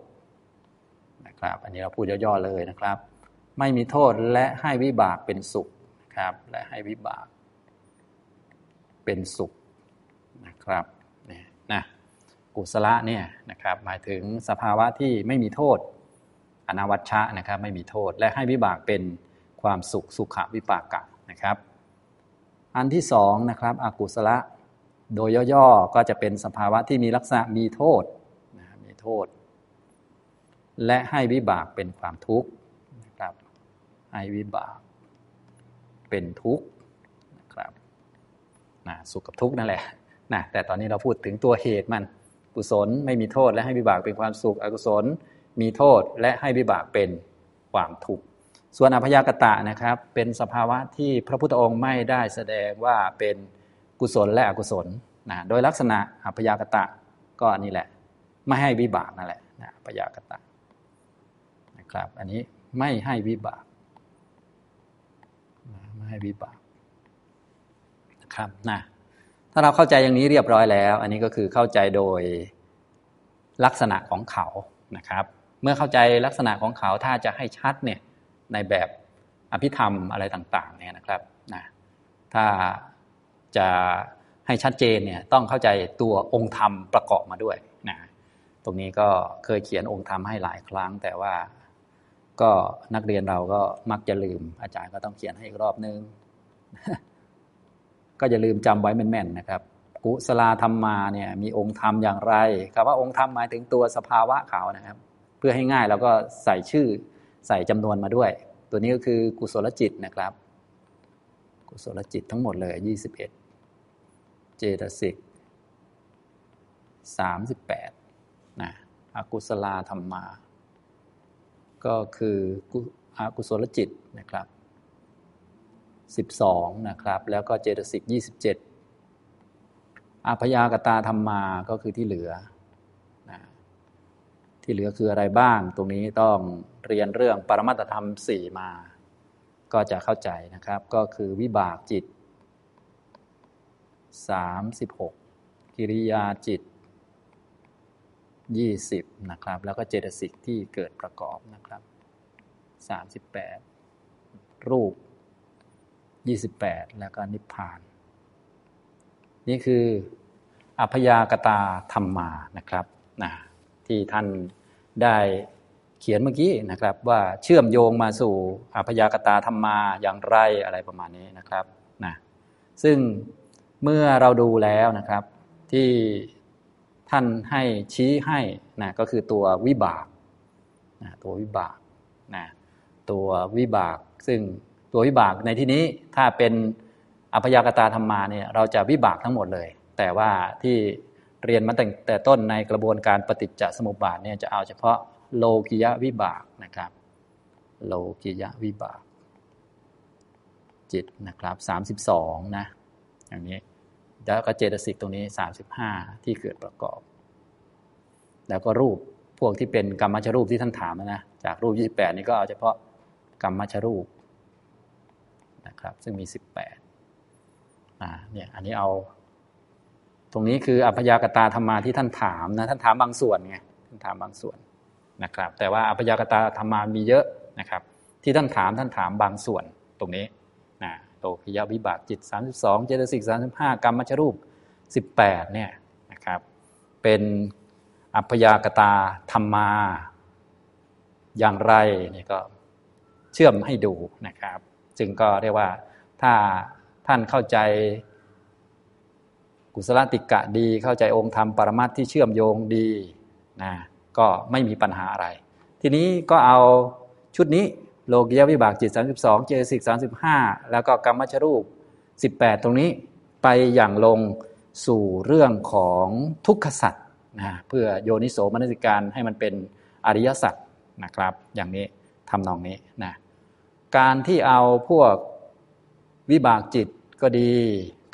นะครับอันนี้เราพูดย่อๆเลยนะครับ ไม่มีโทษและให้วิบากเป็นสุขนะครับและให้วิบากเป็นสุขนะครับ กุศลเนี่ยนะครับหมายถึงสภาวะที่ไม่มีโทษ อนาวัชชะนะครับไม่มีโทษ และให้วิบากเป็นความสุขสุขวิปากะนะครับ อันที่สองนะครับอกุศลโดยย่อๆก็จะเป็นสภาวะที่มีลักษณะมีโทษนะมีโทษ และให้วิบากเป็นความทุกข์นะครับให้วิบากเป็นทุกข์นะครับนะสุขกับทุกข์นั่นแหละนะแต่ตอนนี้เราพูดถึงตัวเหตุมัน กุศลไม่มีโทษและให้วิบากเป็นความสุข อกุศล มีโทษและให้วิบากเป็นความทุกข์ส่วนอภยากตะนะครับเป็นสภาวะที่พระพุทธองค์ไม่ได้แสดงว่าเป็นกุศลและอกุศลนะโดยลักษณะอภยากตะก็นี่แหละ ไม่ให้วิบากนั่นแหละนะอภยากตะนะครับอันนี้ไม่ให้วิบากไม่ให้วิบากนะครับนะ ถ้าเราเข้าใจอย่างนี้เรียบร้อยแล้ว อันนี้ก็คือเข้าใจโดยลักษณะของเขานะครับ เมื่อเข้าใจลักษณะของเขาถ้าจะให้ชัดเนี่ยในแบบอภิธรรมอะไรต่างๆเนี่ยนะครับนะถ้าจะให้ชัดเจนเนี่ยต้องเข้าใจตัวองค์ธรรมประกอบมาด้วยนะตรงนี้ก็เคยเขียนองค์ธรรมให้หลายครั้ง แต่ว่าก็นักเรียนเราก็มักจะลืม อาจารย์ก็ต้องเขียนให้อีกรอบนึง ก็อย่าลืมจำไว้แม่นๆนะครับ กุศลธรรมมาเนี่ยมีองค์ธรรมอย่างไรคำว่าองค์ธรรมหมายถึงตัวสภาวะเขานะครับ เพื่อให้ง่ายเราก็ใส่ชื่อใส่จำนวนมาด้วย ตัวนี้ก็คือกุศลจิตนะครับ กุศลจิตทั้งหมดเลยยี่สิบเอ็ดเจตสิกสามสิบแปดนะอกุศลธรรมมา ก็คืออกุศลจิตนะครับ สิบสองนะครับแล้วก็เจตสิกยี่สิบเจ็ดอาพยากตาธรรมมาก็คือที่เหลือนะที่เหลือคืออะไรบ้าง ตรงนี้ต้องเรียนเรื่องปรมัตธรรมสี่มา ก็จะเข้าใจนะครับ ก็คือวิบากจิตสามสิบหกกิริยาจิตยี่สิบนะครับแล้วก็เจตสิกที่เกิดประกอบนะครับสามสิบแปดรูป ยี่สิบแปดแล้วก็นิพพาน นี่คืออัพยากตาธรรมานะครับนะที่ท่านได้เขียนเมื่อกี้นะครับ ว่าเชื่อมโยงมาสู่อัพยากตาธรรมาอย่างไรอะไรประมาณนี้นะครับนะซึ่งเมื่อเราดูแล้วนะครับที่ท่านให้ชี้ให้นะก็คือตัววิบากนะตัววิบากนะตัววิบากซึ่ง ตัววิบากในที่นี้ถ้าเป็นอภยากตาธรรมาเนี่ยเราจะวิบากทั้งหมดเลย แต่ว่าที่เรียนมาตั้งแต่ต้นในกระบวนการปฏิจจสมุปบาทเนี่ยจะเอาเฉพาะโลกิยะวิบากนะครับ โลกิยะวิบากจิตนะครับสามสิบสองนะอย่างนี้แล้วก็เจตสิกตรงนี้สามสิบห้าที่เกิดประกอบ แล้วก็รูปพวกที่เป็นกรรมชรูปที่ท่านถามนะจากรูปยี่สิบแปดนี้ก็เอาเฉพาะกรรมชรูป นะครับ ซึ่งมีสิบแปดอ่าเนี่ยอันนี้เอา ตรงนี้คืออัพยากตาธรรมาที่ท่านถามนะท่านถามบางส่วนไงท่านถามบางส่วนนะครับ แต่ว่าอัพยากตาธรรมามีเยอะนะครับ ที่ท่านถามท่านถามบางส่วนตรงนี้นะโตคิยวิบากจิต 32 เจตสิก35 กรรมมชรูป 18เนี่ยนะครับ เป็นอัพยากตาธรรมาอย่างไรนี่ก็เชื่อมให้ดูนะครับ จึงก็เรียกว่าถ้าท่านเข้าใจกุศลติกะดี เข้าใจองค์ธรรมปรมัตที่เชื่อมโยงดีนะก็ไม่มีปัญหาอะไร ทีนี้ก็เอาชุดนี้โลกียวิบากจิต 32 เจสิก35 แล้วก็กรรมชรูป 18 ตรงนี้ไปอย่างลงสู่เรื่องของทุกขสัตว์นะเพื่อโยนิโสมนสิการให้มันเป็นอริยสัจนะครับ อย่างนี้ทำนองนี้นะ การที่เอาพวกวิบากจิตก็ดี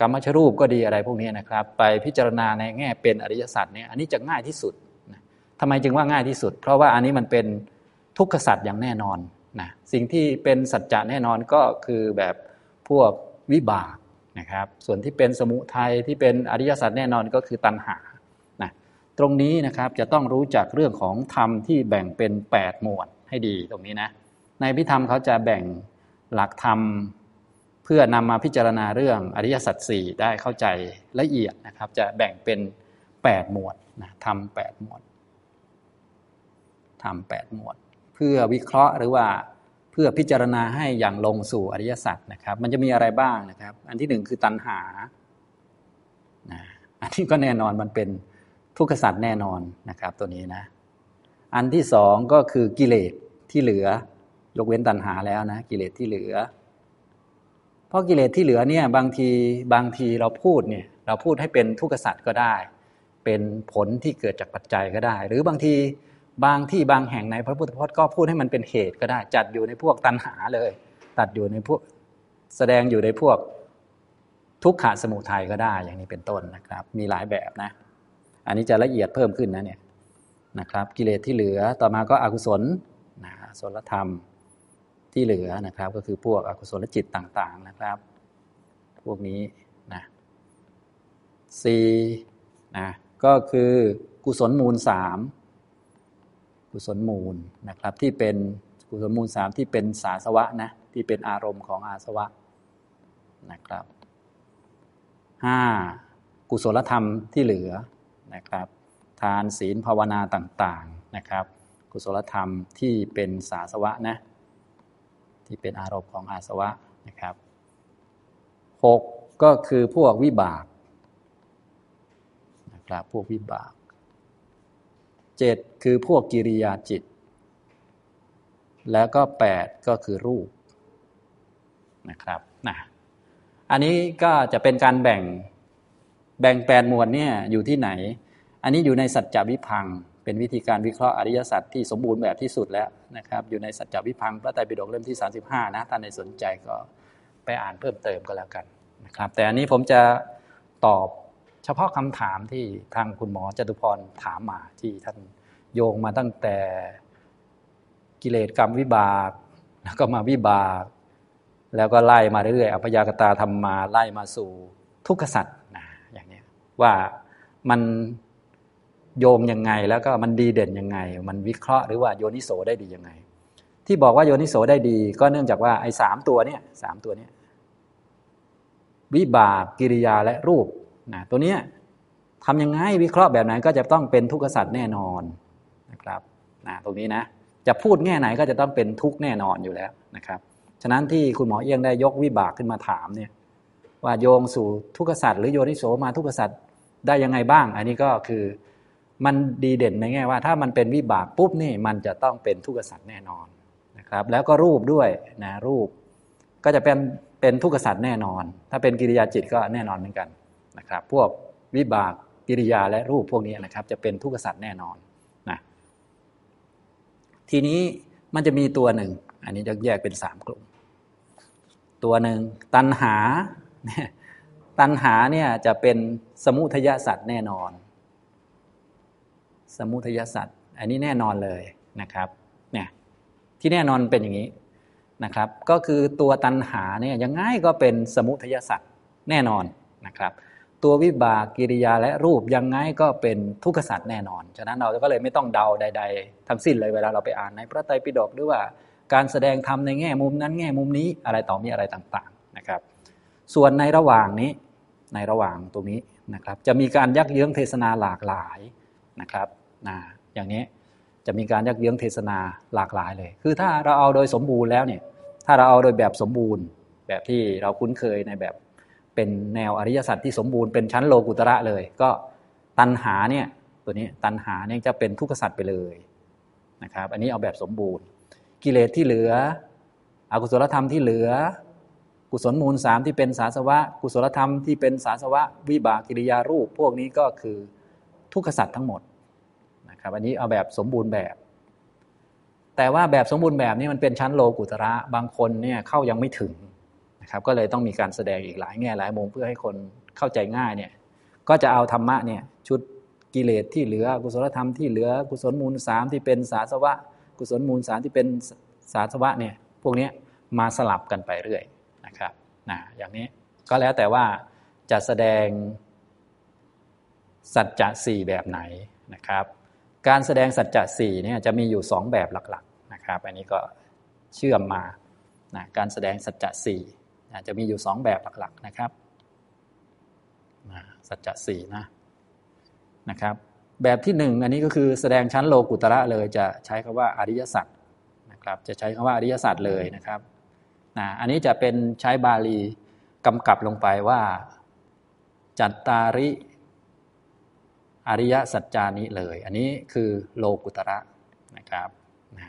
กรรมชรูปก็ดีอะไรพวกนี้นะครับ ไปพิจารณาในแง่เป็นอริยสัจเนี่ยอันนี้จะง่ายที่สุดนะทำไมจึงว่าง่ายที่สุด เพราะว่าอันนี้มันเป็นทุกขสัจอย่างแน่นอนนะสิ่งที่เป็นสัจจะแน่นอนก็คือแบบพวกวิบากนะครับ ส่วนที่เป็นสมุทัยที่เป็นอริยสัจแน่นอนก็คือตัณหานะตรงนี้นะครับจะต้องรู้จักเรื่องของธรรมที่แบ่งเป็น 8 หมวดให้ดีตรงนี้นะ ในพิธรรมเขาจะแบ่งหลักธรรมเพื่อนำมาพิจารณาเรื่องอริยสัจสี่ได้เข้าใจละเอียดนะครับ จะแบ่งเป็น 8 หมวดนะทำแปดหมวดทำแปดหมวด เพื่อวิเคราะห์หรือว่าเพื่อพิจารณาให้อย่างลงสู่อริยสัจนะครับ มันจะมีอะไรบ้างนะครับ อันที่หนึ่งคือตัณหานะอันที่ก็แน่นอนมันเป็นทุกขสัจแน่นอนนะครับ ตัวนี้นะ อันที่สองก็คือกิเลสที่เหลือ ยกเว้นตัณหาแล้วนะกิเลสที่เหลือ เพราะกิเลสที่เหลือเนี่ยบางทีบางทีเราพูดเนี่ยเราพูดให้เป็นทุกขสัจก็ได้ เป็นผลที่เกิดจากปัจจัยก็ได้ หรือบางทีบางที่บางแห่งในพระพุทธพจน์ก็พูดให้มันเป็นเหตุก็ได้ จัดอยู่ในพวกตัณหาเลย ตัดอยู่ในพวกแสดงอยู่ในพวกทุกขาสมุทัยก็ได้อย่างนี้เป็นต้นนะครับ มีหลายแบบนะ อันนี้จะละเอียดเพิ่มขึ้นนะเนี่ยนะครับ กิเลสที่เหลือต่อมาก็อกุศลนะสลธรรม ที่เหลือนะครับ ก็คือพวกอกุศลจิตต่างๆนะครับ พวกนี้นะสี่นะก็คือกุศลมูลสามกุศลมูลนะครับที่เป็นกุศลมูลสามที่เป็นสาสวะนะที่เป็นอารมณ์ของอาสวะนะครับห้ากุศลธรรมที่เหลือนะครับ ทานศีลภาวนาต่างๆนะครับ กุศลธรรมที่เป็นสาสวะนะ ที่เป็นอารมณ์ของอาสวะนะครับหกก็คือพวกวิบากนะครับพวกวิบากเจ็ดคือพวกกิริยาจิต แล้วก็แปดก็คือรูปนะครับนะอันนี้ก็จะเป็นการแบ่งแบ่งแปดหมวดเนี่ยอยู่ที่ไหน อันนี้อยู่ในสัจจวิพัง เป็นวิธีการวิเคราะห์อริยสัจที่สมบูรณ์แบบที่สุดแล้วนะครับอยู่ในสัจจวิพังพระไตรปิฎกเล่มที่ 35 นะท่านในสนใจก็ไปอ่านเพิ่มเติมก็แล้วกันนะครับแต่อันนี้ผมจะตอบเฉพาะคำถามที่ทางคุณหมอจตุพรถามมาที่ท่านโยงมาตั้งแต่กิเลสกรรมวิบากแล้วก็มาวิบาก แล้วก็ไล่มาเรื่อยๆอภยากตาทำมาไล่มาสู่ทุกขสัตว์นะอย่างนี้ว่ามัน โยงยังไง แล้วก็มันดีเด่นยังไง มันวิเคราะห์หรือว่าโยนิโสได้ดียังไง ที่บอกว่าโยนิโสได้ดี ก็เนื่องจากว่าไอ้สามตัวเนี้ยสามตัวเนี้ยวิบากกิริยาและรูปนะตัวเนี้ยทำยังไงวิเคราะห์แบบไหนก็จะต้องเป็นทุกขสัตว์แน่นอนนะครับนะตรงนี้นะจะพูดแง่ไหนก็จะต้องเป็นทุกแน่นอนอยู่แล้วนะครับฉะนั้นที่คุณหมอเอี้ยงได้ยกวิบากขึ้นมาถามเนี่ยว่าโยงสู่ทุกขสัตว์หรือโยนิโสมาทุกขสัตว์ได้ยังไงบ้าง อันนี้ก็คือ มันดีเด่นในแง่ว่า ถ้ามันเป็นวิบากปุ๊บนี่มันจะต้องเป็นทุกขสัตว์แน่นอนนะครับ แล้วก็รูปด้วยนะรูป ก็จะเป็นเป็นทุกขสัตว์แน่นอน ถ้าเป็นกิริยาจิตก็แน่นอนเหมือนกันนะครับ พวกวิบากกิริยาและรูปพวกนี้นะครับ จะเป็นทุกขสัตว์แน่นอนนะทีนี้มันจะมีตัวหนึ่ง อันนี้จะแยกเป็นสามกลุ่ม ตัวหนึ่งตัณหา ตัณหาเนี่ยจะเป็นสมุทยสัตว์แน่นอน สมุทยสัตว์อันนี้แน่นอนเลยนะครับเนี่ยที่แน่นอนเป็นอย่างนี้นะครับ ก็คือตัวตัณหาเนี่ยยังไงก็เป็นสมุทยสัตว์แน่นอนนะครับ ตัววิบากกิริยาและรูปยังไงก็เป็นทุกขสัตว์แน่นอน ฉะนั้นเราก็เลยไม่ต้องเดาใด ๆ ทั้งสิ้นเลยเวลาเราไปอ่านในพระไตรปิฎกหรือว่าการแสดงธรรมในแง่มุมนั้นแง่มุมนี้อะไรต่อมีอะไรต่างๆนะครับ ส่วนในระหว่างนี้ในระหว่างตรงนี้นะครับ จะมีการยักเยื้องเทศนาหลากหลายนะครับ นะอย่างนี้จะมีการยักเยื้องเทศนาหลากหลายเลย คือถ้าเราเอาโดยสมบูรณ์แล้วเนี่ยถ้าเราเอาโดยแบบสมบูรณ์ แบบที่เราคุ้นเคยในแบบเป็นแนวอริยสัจที่สมบูรณ์เป็นชั้นโลกุตระเลย ก็ตัณหาเนี่ยตัวนี้ตัณหาเนี่ยจะเป็นทุกขสัจไปเลยนะครับอันนี้เอาแบบสมบูรณ์ กิเลสที่เหลือ อกุศลธรรมที่เหลือ กุศลมูลสามที่เป็นสาสวะ กุศลธรรมที่เป็นสาสวะ วิบากกิริยารูป พวกนี้ก็คือทุกขสัจทั้งหมด นะครับอันนี้เอาแบบสมบูรณ์แบบ แต่ว่าแบบสมบูรณ์แบบนี้มันเป็นชั้นโลกุตระบางคนเนี่ยเข้ายังไม่ถึงนะครับก็เลยต้องมีการแสดงอีกหลายแง่หลายมุมเพื่อให้คนเข้าใจง่ายเนี่ยก็จะเอาธรรมะเนี่ยชุดกิเลสที่เหลือกุศลธรรมที่เหลือกุศลมูลสามที่เป็นสาสวะ กุศลมูลสามที่เป็นสาสวะเนี่ยพวกนี้มาสลับกันไปเรื่อยนะครับนะอย่างนี้ก็แล้วแต่ว่าจะแสดงสัจจะสี่แบบไหนนะครับ การแสดงสัจจะสี่เนี่ยจะมีอยู่สองแบบหลักๆนะครับ อันนี้ก็เชื่อมมานะการแสดงสัจจะสี่จะมีอยู่สองแบบหลักๆนะครับสัจจะสี่นะนะครับ แบบที่หนึ่งอันนี้ก็คือแสดงชั้นโลกุตระเลยจะใช้คำว่าอริยสัจนะครับ จะใช้คำว่าอริยสัจเลยนะครับนะอันนี้จะเป็นใช้บาลีกำกับลงไปว่า จัตตาริ อริยสัจจานิเลย อันนี้คือโลกุตระนะครับนะ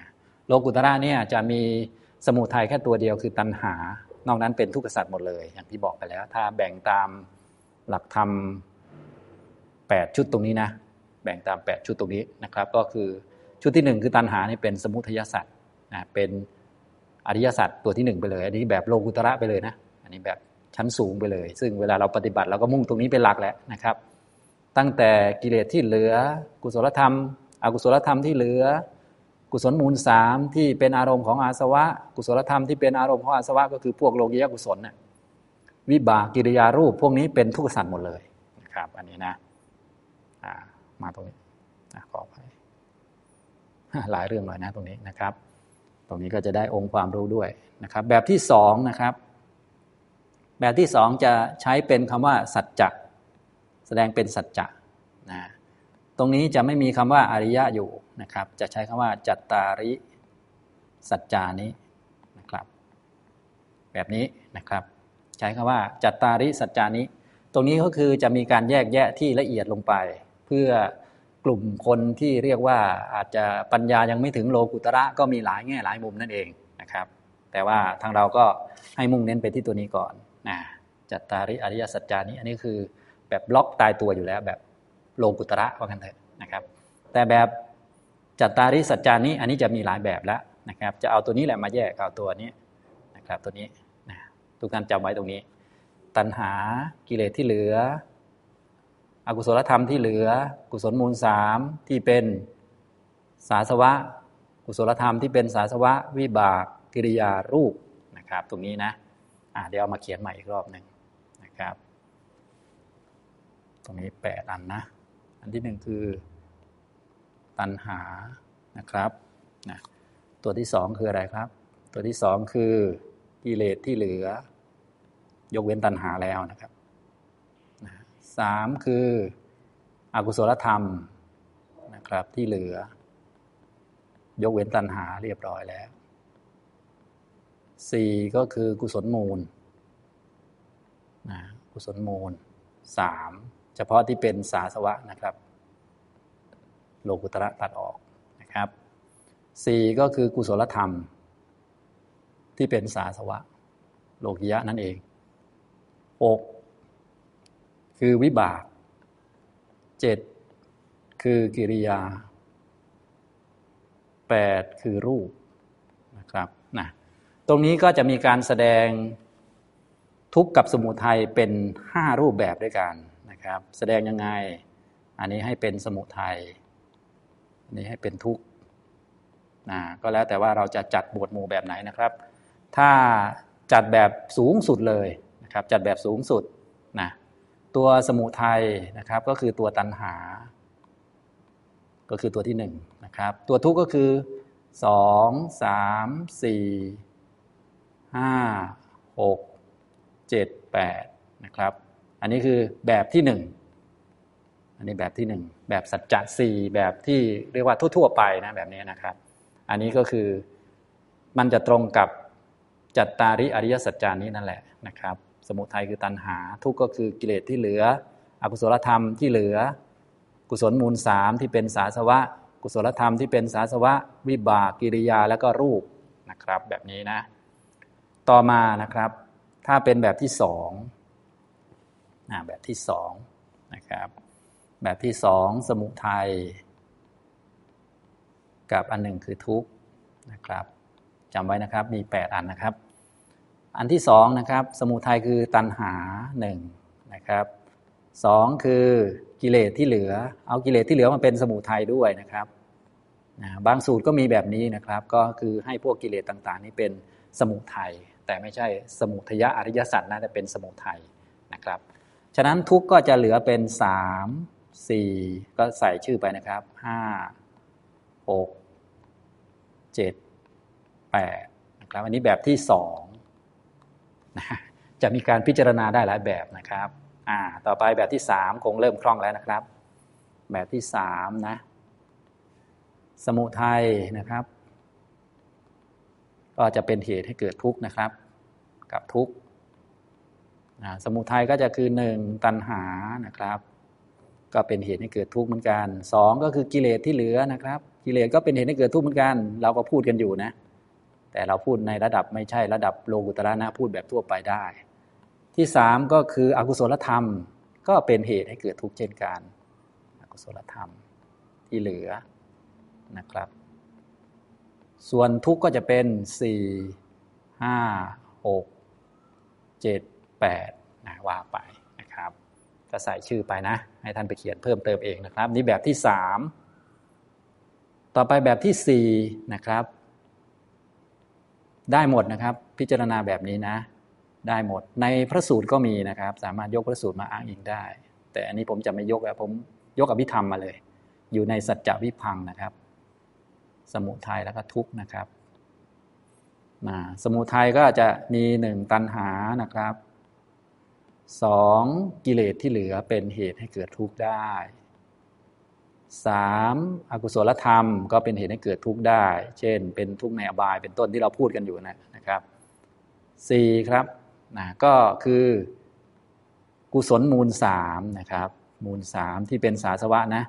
โลกุตระเนี่ยจะมีสมุทัยแค่ตัวเดียวคือตัณหา นอกนั้นเป็นทุกขสัจหมดเลย อย่างที่บอกไปแล้ว ถ้าแบ่งตามหลักธรรม8ชุดตรงนี้นะ แบ่งตาม 8 ชุดตรงนี้นะครับ ก็คือชุดที่ 1 คือตัณหานี่เป็นสมุทัยสัจนะเป็นอริยสัจตัวที่ 1 ไปเลย อันนี้แบบโลกุตระไปเลยนะ อันนี้แบบชั้นสูงไปเลย ซึ่งเวลาเราปฏิบัติเราก็มุ่งตรงนี้เป็นหลักแหละนะครับ ตั้งแต่กิเลสที่เหลือ กุศลธรรม อกุศลธรรมที่เหลือ กุศลมูลสามที่เป็นอารมณ์ของอาสวะ กุศลธรรมที่เป็นอารมณ์ของอาสวะ ก็คือพวกโลกียกุศลน่ะวิบากกิริยารูปพวกนี้เป็นทุกขสัตว์หมดเลยนะครับ อันนี้นะมาตรงนี้ขออภัยหลายเรื่องเลยนะตรงนี้นะครับ ตรงนี้ก็จะได้องค์ความรู้ด้วยนะครับ แบบที่สองนะครับ แบบที่สองจะใช้เป็นคำว่าสัจจะ ดงเป็นสัจจะนะตรงนี้จะไม่มีคำว่าอริยะอยู่นะครับ จะใช้คำว่าจัตตาริสัจจานี้นะครับ แบบนี้นะครับ ใช้คำว่าจัตตาริสัจจานี้ ตรงนี้ก็คือจะมีการแยกแยะที่ละเอียดลงไป เพื่อกลุ่มคนที่เรียกว่าอาจจะปัญญายังไม่ถึงโลกุตระก็มีหลายแง่หลายมุมนั่นเองนะครับ แต่ว่าทางเราก็ให้มุ่งเน้นไปที่ตัวนี้ก่อนนะจัตตาริอริยสัจจานี้อันนี้คือ แบบบล็อกตายตัวอยู่แล้ว แบบโลกุตระว่ากันเถอะนะครับ แต่แบบจัตตาริสัจจานี้อันนี้จะมีหลายแบบแล้วนะครับ จะเอาตัวนี้แหละมาแยกเอาตัวนี้นะครับ ตัวนี้นะทุกท่านจำไว้ตรงนี้ ตัณหากิเลสที่เหลือ อกุศลธรรมที่เหลือ กุศลมูลสามที่เป็นสาสวะ กุศลธรรมที่เป็นสาสวะ วิบากกิริยารูปนะครับ ตรงนี้นะะเดี๋ยวเอามาเขียนใหม่อีกรอบหนึ่ง ตรงนี้แปดอันนะ อันที่หนึ่งคือ ตัณหานะครับนะตัวที่สองคืออะไรครับ ตัวที่สองคือกิเลสที่เหลือ ยกเว้นตัณหาแล้วนะครับสามคือ อกุศลธรรมนะครับที่เหลือ ยกเว้นตัณหาเรียบร้อยแล้วสี่ก็คือกุศลมูลนะกุศลมูลสาม ฉพาะที่เป็นสาสวะนะครับ โลกุตระตัดออกนะครับสี่ก็คือกุศลธรรม ที่เป็นสาสวะ โลกิยะนั่นเองหกคือวิบากเจ็ดคือกิริยาแปดคือรูปนะครับนะตรงนี้ก็จะมีการแสดงทุกข์กับสมุทัยเป็นห้ารูปแบบด้วยกัน นะครับ แสดงยังไง อันนี้ให้เป็นสมุทัยอันนี้ให้เป็นทุกข์นะก็แล้วแต่ว่าเราจะจัดบวดหมู่แบบไหนนะครับ ถ้าจัดแบบสูงสุดเลยนะครับ จัดแบบสูงสุดนะตัวสมุทัยนะครับก็คือตัวตัณหา ก็คือตัวที่หนึ่งนะครับ ตัวทุกข์ก็คือสองสามสี่ห้าหกเจ็ดแปดนะครับ อันนี้คือแบบที่หนึ่งอันนี้แบบที่หนึ่งแบบสัจจะสี่แบบที่เรียกว่าทั่วๆไปนะแบบนี้นะครับ อันนี้ก็คือมันจะตรงกับจัตตาริอริยสัจจานี้นั่นแหละนะครับ สมุทัยคือตัณหา ทุกข์ก็คือกิเลสที่เหลือ อกุศลธรรมที่เหลือ กุศลมูลสามที่เป็นสาสวะ กุศลธรรมที่เป็นสาสวะ วิบากกิริยาแล้วก็รูปนะครับ แบบนี้นะ ต่อมานะครับ ถ้าเป็นแบบที่สอง แบบที่สองนะครับ แบบที่สองสมุทัยกับอันหนึ่งคือทุกข์นะครับจำไว้นะครับมี 8 อันนะครับ อันที่สองนะครับสมุทัยคือตัณหาหนึ่งนะครับสองคือกิเลสที่เหลือ เอากิเลสที่เหลือมาเป็นสมุทัยด้วยนะครับนะบางสูตรก็มีแบบนี้นะครับ ก็คือให้พวกกิเลสต่างๆ นี้เป็นสมุทัยแต่ไม่ใช่สมุทยะอริยสัจนะแต่เป็นสมุทัยนะครับ ฉะนั้นทุกก็จะเหลือเป็นสามสี่ก็ใส่ชื่อไปนะครับห้าหกเจ็ดแปดนะครับอันนี้แบบที่สองนะจะมีการพิจารณาได้หลายแบบนะครับอ่าต่อไปแบบที่สามคงเริ่มคล่องแล้วนะครับ แบบที่สามนะสมุทัยนะครับ ก็จะเป็นเหตุให้เกิดทุกข์นะครับ กับทุกข์ สมุทัยก็จะคือหนึ่งตัณหานะครับ ก็เป็นเหตุให้เกิดทุกข์เหมือนกันสองก็คือกิเลสที่เหลือนะครับ กิเลสก็เป็นเหตุให้เกิดทุกข์เหมือนกัน เราก็พูดกันอยู่นะ แต่เราพูดในระดับไม่ใช่ระดับโลกุตระนะพูดแบบทั่วไปได้ ที่สามก็คืออกุศลธรรม ก็เป็นเหตุให้เกิดทุกข์เช่นกันอกุศลธรรมที่เหลือนะครับ ส่วนทุกข์ก็จะเป็นสี่ห้าหกเจ็ด แปดนะว่าไปนะครับก็ใส่ชื่อไปนะ ให้ท่านไปเขียนเพิ่มเติมเองนะครับ นี่แบบที่สามต่อไปแบบที่สี่นะครับได้หมดนะครับ พิจารณาแบบนี้นะ ได้หมดในพระสูตรก็มีนะครับ สามารถยกพระสูตรมาอ้างอิงได้ แต่อันนี้ผมจะไม่ยกแล้วผมยกอภิธรรมมาเลย อยู่ในสัจจวิพังนะครับ สมุทัยแล้วก็ทุกข์นะครับนะสมุทัยก็จะมีหนึ่งตัณหานะครับ สองกิเลสที่เหลือเป็นเหตุให้เกิดทุกข์ได้สามอกุศลธรรมก็เป็นเหตุให้เกิดทุกข์ได้ เช่น เป็นทุกข์ในอบายเป็นต้นที่เราพูดกันอยู่นะนะครับสี่ครับนะก็คือกุศลมูลสามนะครับ มูลสามที่เป็นสาสวะนะ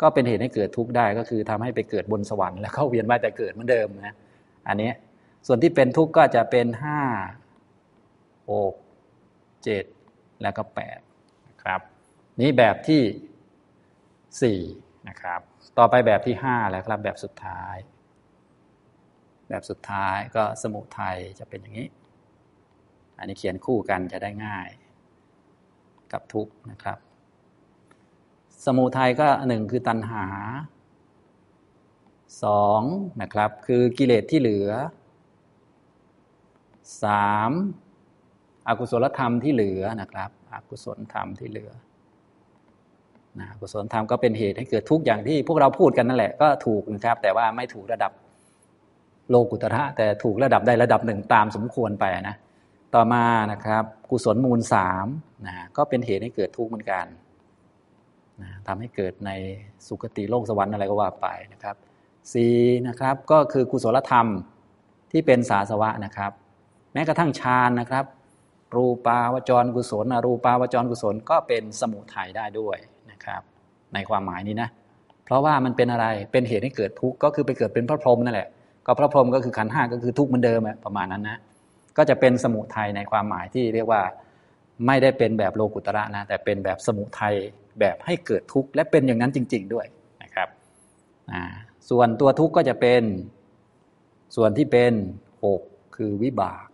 ก็เป็นเหตุให้เกิดทุกข์ได้ก็คือทำให้ไปเกิดบนสวรรค์แล้วเข้าเวียนว่ายแต่เกิดเหมือนเดิมนะอันนี้ส่วนที่เป็นทุกข์ก็จะเป็นห้าหกเจ็ด แล้วก็แปดนะครับนี้แบบที่สี่นะครับต่อไปแบบที่ห้าแล้วครับแบบสุดท้าย แบบสุดท้ายก็สมุทัยจะเป็นอย่างนี้ อันนี้เขียนคู่กันจะได้ง่าย กับทุกนะครับ สมุทัยก็หนึ่งคือตัณหาสองนะครับ คือกิเลสที่เหลือสาม อกุศลธรรมที่เหลือนะครับอกุศลธรรมที่เหลือนะกุศลธรรมก็เป็นเหตุให้เกิดทุกอย่างที่พวกเราพูดกันนั่นแหละก็ถูกนะครับ แต่ว่าไม่ถูกระดับโลกุตระแต่ถูกระดับใดระดับหนึ่งตามสมควรไปนะ ต่อมานะครับ กุศลมูลสามนะก็เป็นเหตุให้เกิดทุกข์เหมือนกันนะทำให้เกิดในสุคติโลกสวรรค์อะไรก็ว่าไปนะครับสี่นะครับก็คือกุศลธรรมที่เป็นสาสวะนะครับ แม้กระทั่งฌานนะครับ รูปาวจรกุศลรูปาวจรกุศลก็เป็นสมุทัยได้ด้วยนะครับ ในความหมายนี้นะ เพราะว่ามันเป็นอะไรเป็นเหตุให้เกิดทุกข์ก็คือไปเกิดเป็นพระพรหมนั่นแหละก็พระพรหมก็คือขันห้าก็คือทุกข์เหมือนเดิมประมาณนั้นนะก็จะเป็นสมุทัยในความหมายที่เรียกว่าไม่ได้เป็นแบบโลกุตระนะแต่เป็นแบบสมุทัยแบบให้เกิดทุกข์และเป็นอย่างนั้นจริง ๆด้วยนะครับส่วนตัวทุกข์ก็จะเป็นส่วนที่เป็นหกคือวิบาก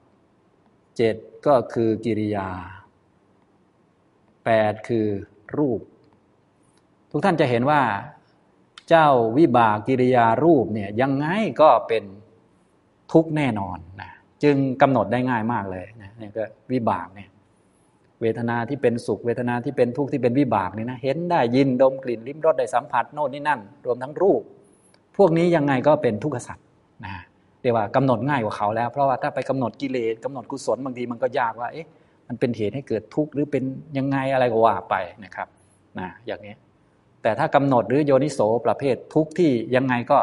เจ็ด ก็คือกิริยาแปดคือรูป ทุกท่านจะเห็นว่า เจ้าวิบากกิริยารูปเนี่ยยังไงก็เป็นทุกแน่นอนนะจึงกำหนดได้ง่ายมากเลยนะนี่ก็วิบากเนี่ยเวทนาที่เป็นสุข เวทนาที่เป็นทุกข์ที่เป็นวิบากเนี่ยนะเห็นได้ยินดมกลิ่นลิ้มรสได้สัมผัสโน่นนี่นั่น รวมทั้งรูป พวกนี้ยังไงก็เป็นทุกขสัตว์นะ เรียกว่ากำหนดง่ายกว่าเขาแล้ว เพราะว่าถ้าไปกำหนดกิเลสกำหนดกุศลบางทีมันก็ยากว่าเอ๊ะมันเป็นเหตุให้เกิดทุกข์หรือเป็นยังไงอะไรก็ว่าไปนะครับนะอย่างนี้ แต่ถ้ากำหนดหรือโยนิโสประเภททุกที่ยังไงก็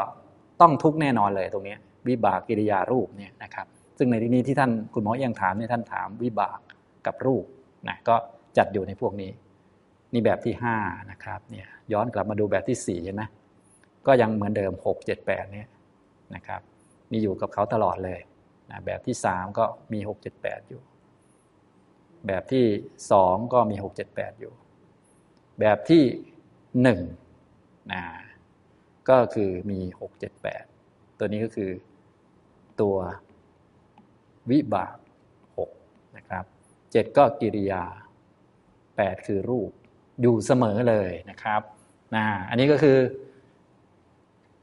ต้องทุกแน่นอนเลยตรงนี้วิบากกิริยารูปเนี่ยนะครับ ซึ่งในที่นี้ที่ท่านคุณหมอเอียงถามเนี่ยท่านถามวิบากกับรูปนะก็จัดอยู่ในพวกนี้ นี่แบบที่ห้านะครับเนี่ยย้อนกลับมาดูแบบที่สี่เห็นไหมก็ยังเหมือนเดิมหกเจ็ดแปดเนี่ยนะครับ มีอยู่กับเขาตลอดเลยนะแบบที่สามก็มีหกเจ็ดแปดอยู่ แบบที่สองก็มีหกเจ็ดแปดอยู่ แบบที่หนึ่งนะก็คือมีหกเจ็ดแปดตัวนี้ก็คือตัววิบากหกนะครับเจ็ดก็กิริยาแปดคือรูปอยู่เสมอเลยนะครับนะอันนี้ก็คือ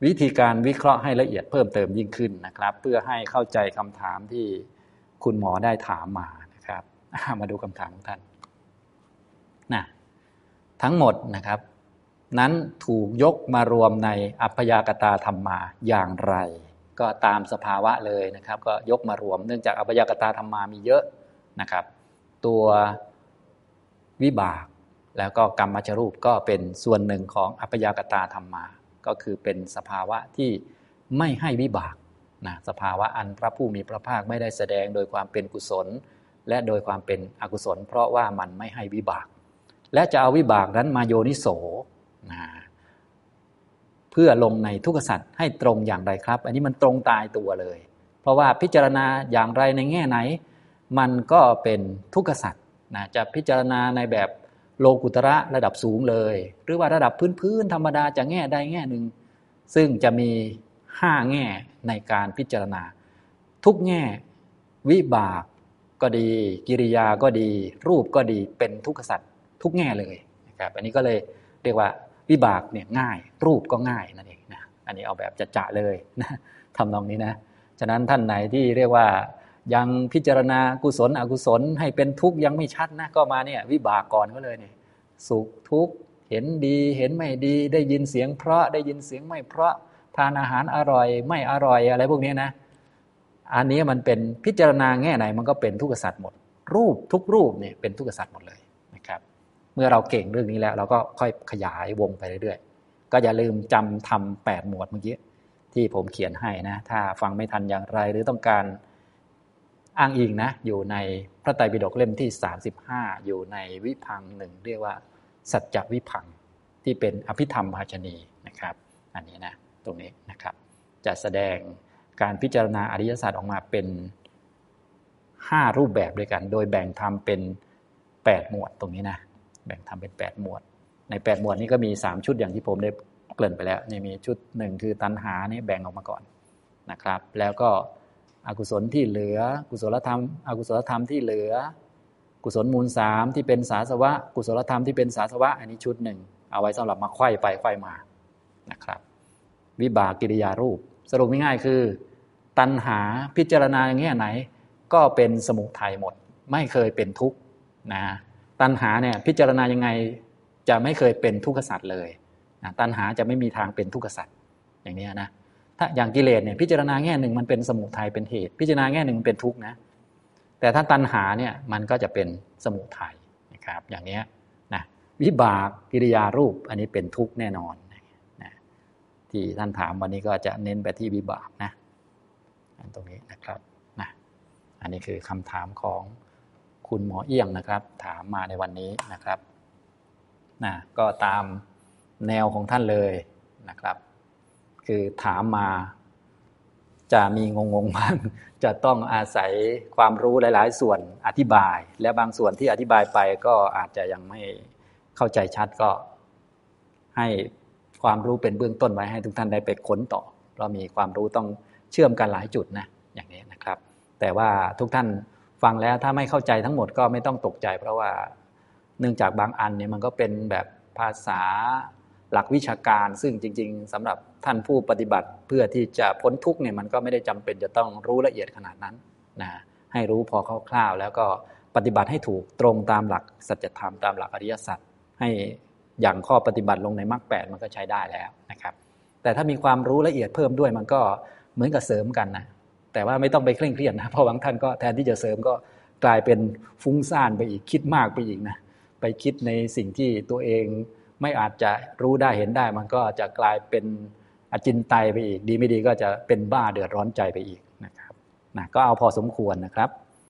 วิธีการวิเคราะห์ให้ละเอียดเพิ่มเติมยิ่งขึ้นนะครับ เพื่อให้เข้าใจคำถามที่คุณหมอได้ถามมานะครับ มาดูคำถามของท่านนะทั้งหมดนะครับ นั้นถูกยกมารวมในอัพยากตาธรรมมาอย่างไร ก็ตามสภาวะเลยนะครับ ก็ยกมารวมเนื่องจากอัพยากตาธรรมมามีเยอะนะครับ ตัววิบากแล้วก็กรรมมัจรูปก็เป็นส่วนหนึ่งของอัพยากตาธรรมมา ก็คือเป็นสภาวะที่ไม่ให้วิบากนะสภาวะอันพระผู้มีพระภาคไม่ได้แสดงโดยความเป็นกุศล และโดยความเป็นอกุศล เพราะว่ามันไม่ให้วิบาก และจะเอาวิบากนั้นมาโยนิโสนะเพื่อลงในทุกขสัตว์ให้ตรงอย่างไรครับ อันนี้มันตรงตายตัวเลย เพราะว่าพิจารณาอย่างไรในแง่ไหน มันก็เป็นทุกขสัตว์นะจะพิจารณาในแบบ โลกุตระระดับสูงเลย หรือว่าระดับพื้นๆธรรมดาจะแง่ใดแง่หนึ่ง ซึ่งจะมีห้าแง่ในการพิจารณา ทุกแง่ วิบากก็ดี กิริยาก็ดี รูปก็ดีเป็นทุกขสัตว์ทุกแง่เลยนะครับอันนี้ก็เลยเรียกว่าวิบากเนี่ยง่าย รูปก็ง่ายนั่นเองนะอันนี้เอาแบบจะจะเลยนะทำนองนี้นะฉะนั้นท่านไหนที่เรียกว่า ยังพิจารณากุศลอกุศลให้เป็นทุกข์ยังไม่ชัดนะก็มาเนี่ยวิบากก่อนก็เลยเนี่ยสุขทุกข์เห็นดีเห็นไม่ดีได้ยินเสียงเพราะได้ยินเสียงไม่เพราะทานอาหารอร่อย ไม่อร่อยอะไรพวกนี้นะ อันนี้มันเป็นพิจารณาแง่ไหนมันก็เป็นทุกขสัตว์หมด รูปทุกรูปเนี่ยเป็นทุกขสัตว์หมดเลยนะครับ เมื่อเราเก่งเรื่องนี้แล้ว เราก็ค่อยขยายวงไปเรื่อยๆ ก็อย่าลืมจำทำแปดหมวดเมื่อกี้ที่ผมเขียนให้นะ ถ้าฟังไม่ทันอย่างไรหรือต้องการ อ้างอิงนะอยู่ในพระไตรปิฎกเล่มที่ 35 อยู่ในวิพังหนึ่งเรียกว่า สัจจวิพังที่เป็นอภิธรรมภาชนีนะครับ อันนี้นะตรงนี้นะครับ จะแสดงการพิจารณาอริยศาสัจออกมาเป็น 5 รูปแบบด้วยกัน โดยแบ่งทำเป็น 8 หมวดตรงนี้นะแบ่งทำเป็น 8 หมวด ใน 8 หมวดนี้ก็มี 3 ชุดอย่างที่ผมได้เกริ่นไปแล้วนี่มีชุดหนึ่งคือตัณหานี่แบ่งออกมาก่อนนะครับ แล้วก็ อกุศลที่เหลือ กุศลธรรม อกุศลธรรมที่เหลือ กุศลมูลสามที่เป็นสาสวะ กุศลธรรมที่เป็นสาสวะ อันนี้ชุดหนึ่ง เอาไว้สำหรับมาไขว้ไปไขว้มานะครับ วิบากกิริยารูป สรุปง่ายๆคือ ตัณหาพิจารณาอย่างเงี้ยไหน ก็เป็นสมุทัยหมด ไม่เคยเป็นทุกข์นะตัณหาเนี่ยพิจารณายังไงจะไม่เคยเป็นทุกขสัตว์เลยนะตัณหาจะไม่มีทางเป็นทุกขสัตว์อย่างนี้นะ ถ้าอย่างกิเลสเนี่ยพิจารณาแง่หนึ่งมันเป็นสมุทัยเป็นเหตุ พิจารณาแง่หนึ่งมันเป็นทุกข์นะ แต่ถ้าตัณหาเนี่ยมันก็จะเป็นสมุทัยนะครับ อย่างนี้นะวิบากกิริยารูปอันนี้เป็นทุกข์แน่นอนนะที่ท่านถามวันนี้ก็จะเน้นไปที่วิบากนะตรงนี้นะครับนะอันนี้คือคำถามของคุณหมอเอี้ยงนะครับ ถามมาในวันนี้นะครับนะก็ตามแนวของท่านเลยนะครับ คือถามมา จะมีงงๆบ้างจะต้องอาศัยความรู้หลาย ๆ ส่วนอธิบาย และบางส่วนที่อธิบายไปก็อาจจะยังไม่เข้าใจชัดก็ให้ความรู้เป็นเบื้องต้นไว้ให้ทุกท่านได้ไปค้นต่อเพราะมีความรู้ต้องเชื่อมกันหลายจุดนะอย่างนี้นะครับ แต่ว่าทุกท่านฟังแล้วถ้าไม่เข้าใจทั้งหมดก็ไม่ต้องตกใจ เพราะว่าเนื่องจากบางอันเนี่ยมันก็เป็นแบบภาษา หลักวิชาการ ซึ่งจริง ๆสำหรับท่านผู้ปฏิบัติเพื่อที่จะพ้นทุกข์เนี่ยมันก็ไม่ได้จำเป็นจะต้องรู้ละเอียดขนาดนั้นนะให้รู้พอคร่าวๆแล้วก็ปฏิบัติให้ถูกตรงตามหลักสัจธรรมตามหลักอริยสัจให้อย่างข้อปฏิบัติลงในมรรคแปดมันก็ใช้ได้แล้วนะครับ แต่ถ้ามีความรู้ละเอียดเพิ่มด้วยมันก็เหมือนกับเสริมกันนะแต่ว่าไม่ต้องไปเคร่งเครียดนะเพราะบางท่านก็แทนที่จะเสริมก็กลายเป็นฟุ้งซ่านไปอีกคิดมากไปอีกนะไปคิดในสิ่งที่ตัวเอง ไม่อาจจะรู้ได้เห็นได้ มันก็จะกลายเป็นอจินไตไปอีก ดีไม่ดีก็จะเป็นบ้าเดือดร้อนใจไปอีกนะครับนะก็เอาพอสมควรนะครับ